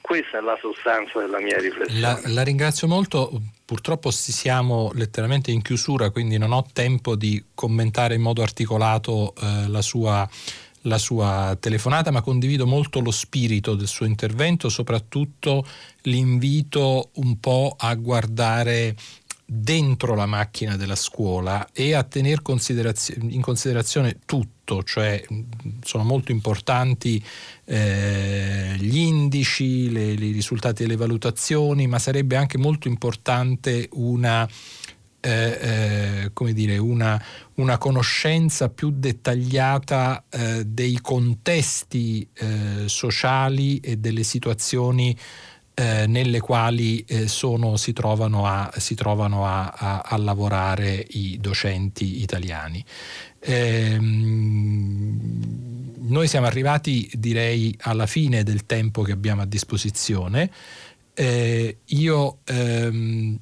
Questa è la sostanza della mia riflessione. La, la ringrazio molto. Purtroppo siamo letteralmente in chiusura, quindi non ho tempo di commentare in modo articolato eh, la sua la sua telefonata, ma condivido molto lo spirito del suo intervento, soprattutto l'invito un po' a guardare dentro la macchina della scuola e a tenere in considerazione tutto, cioè sono molto importanti eh, gli indici, le, i risultati delle valutazioni, ma sarebbe anche molto importante una, eh, eh, dire, una, una, conoscenza più dettagliata eh, dei contesti eh, sociali e delle situazioni eh, nelle quali eh, sono, si trovano, a, si trovano a, a, a, lavorare i docenti italiani. Ehm, noi siamo arrivati, direi, alla fine del tempo che abbiamo a disposizione. Eh, io ehm,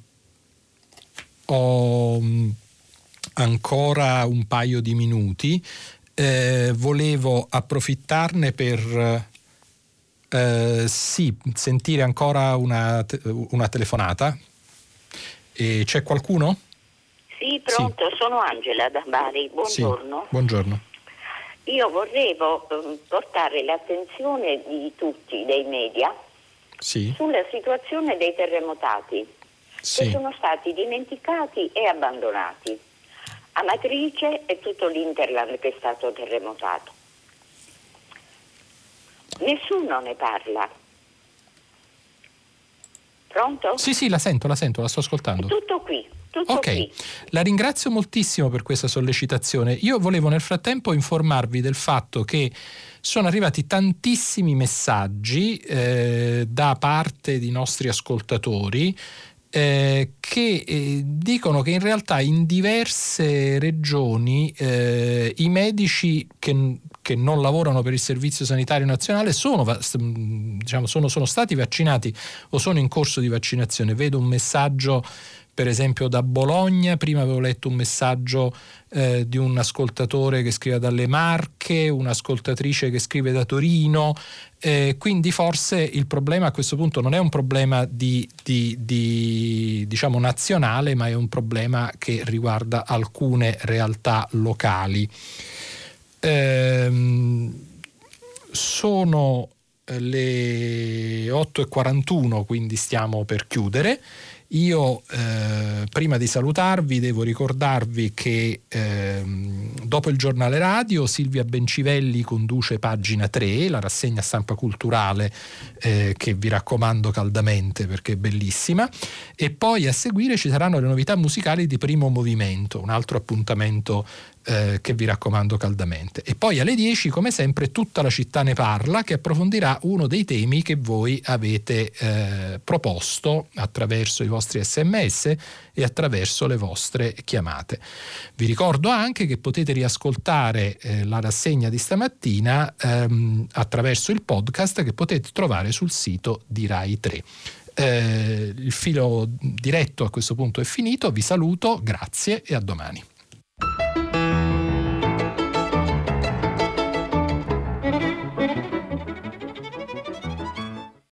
ho mm, ancora un paio di minuti. Eh, volevo approfittarne per eh, sì, sentire ancora una, una telefonata. E c'è qualcuno? Sì, pronto, sì. sono Angela da Bari, buongiorno. Sì, buongiorno. Io vorrevo ehm, portare l'attenzione di tutti, dei media, sì. sulla situazione dei terremotati, che sono stati dimenticati e abbandonati. Amatrice e tutto l'Interland che è stato terremotato. Nessuno ne parla. Pronto? Sì, sì, la sento, la sento, la sto ascoltando. Tutto qui. Tutto ok, qui. la ringrazio moltissimo per questa sollecitazione. Io volevo nel frattempo informarvi del fatto che sono arrivati tantissimi messaggi eh, da parte di nostri ascoltatori eh, che eh, dicono che in realtà in diverse regioni eh, i medici che, che, non lavorano per il Servizio Sanitario Nazionale sono, diciamo, sono, sono stati vaccinati o sono in corso di vaccinazione. Vedo un messaggio per esempio da Bologna, prima avevo letto un messaggio eh, di un ascoltatore che scrive dalle Marche, un'ascoltatrice che scrive da Torino, eh, quindi forse il problema a questo punto non è un problema di, di, di, diciamo nazionale, ma è un problema che riguarda alcune realtà locali. Ehm, sono le 8.41, quindi stiamo per chiudere. Io eh, prima di salutarvi devo ricordarvi che eh, dopo il giornale radio Silvia Bencivelli conduce pagina 3, la rassegna stampa culturale eh, che vi raccomando caldamente perché è bellissima e poi a seguire ci saranno le novità musicali di primo movimento, un altro appuntamento eh, che vi raccomando caldamente. E poi alle 10, come sempre, tutta la città ne parla, che approfondirà uno dei temi che voi avete eh, proposto attraverso i vostri sms e attraverso le vostre chiamate. Vi ricordo anche che potete riascoltare eh, la rassegna di stamattina ehm, attraverso il podcast che potete trovare sul sito di Rai 3. Eh, il filo diretto a questo punto è finito, vi saluto, grazie e a domani.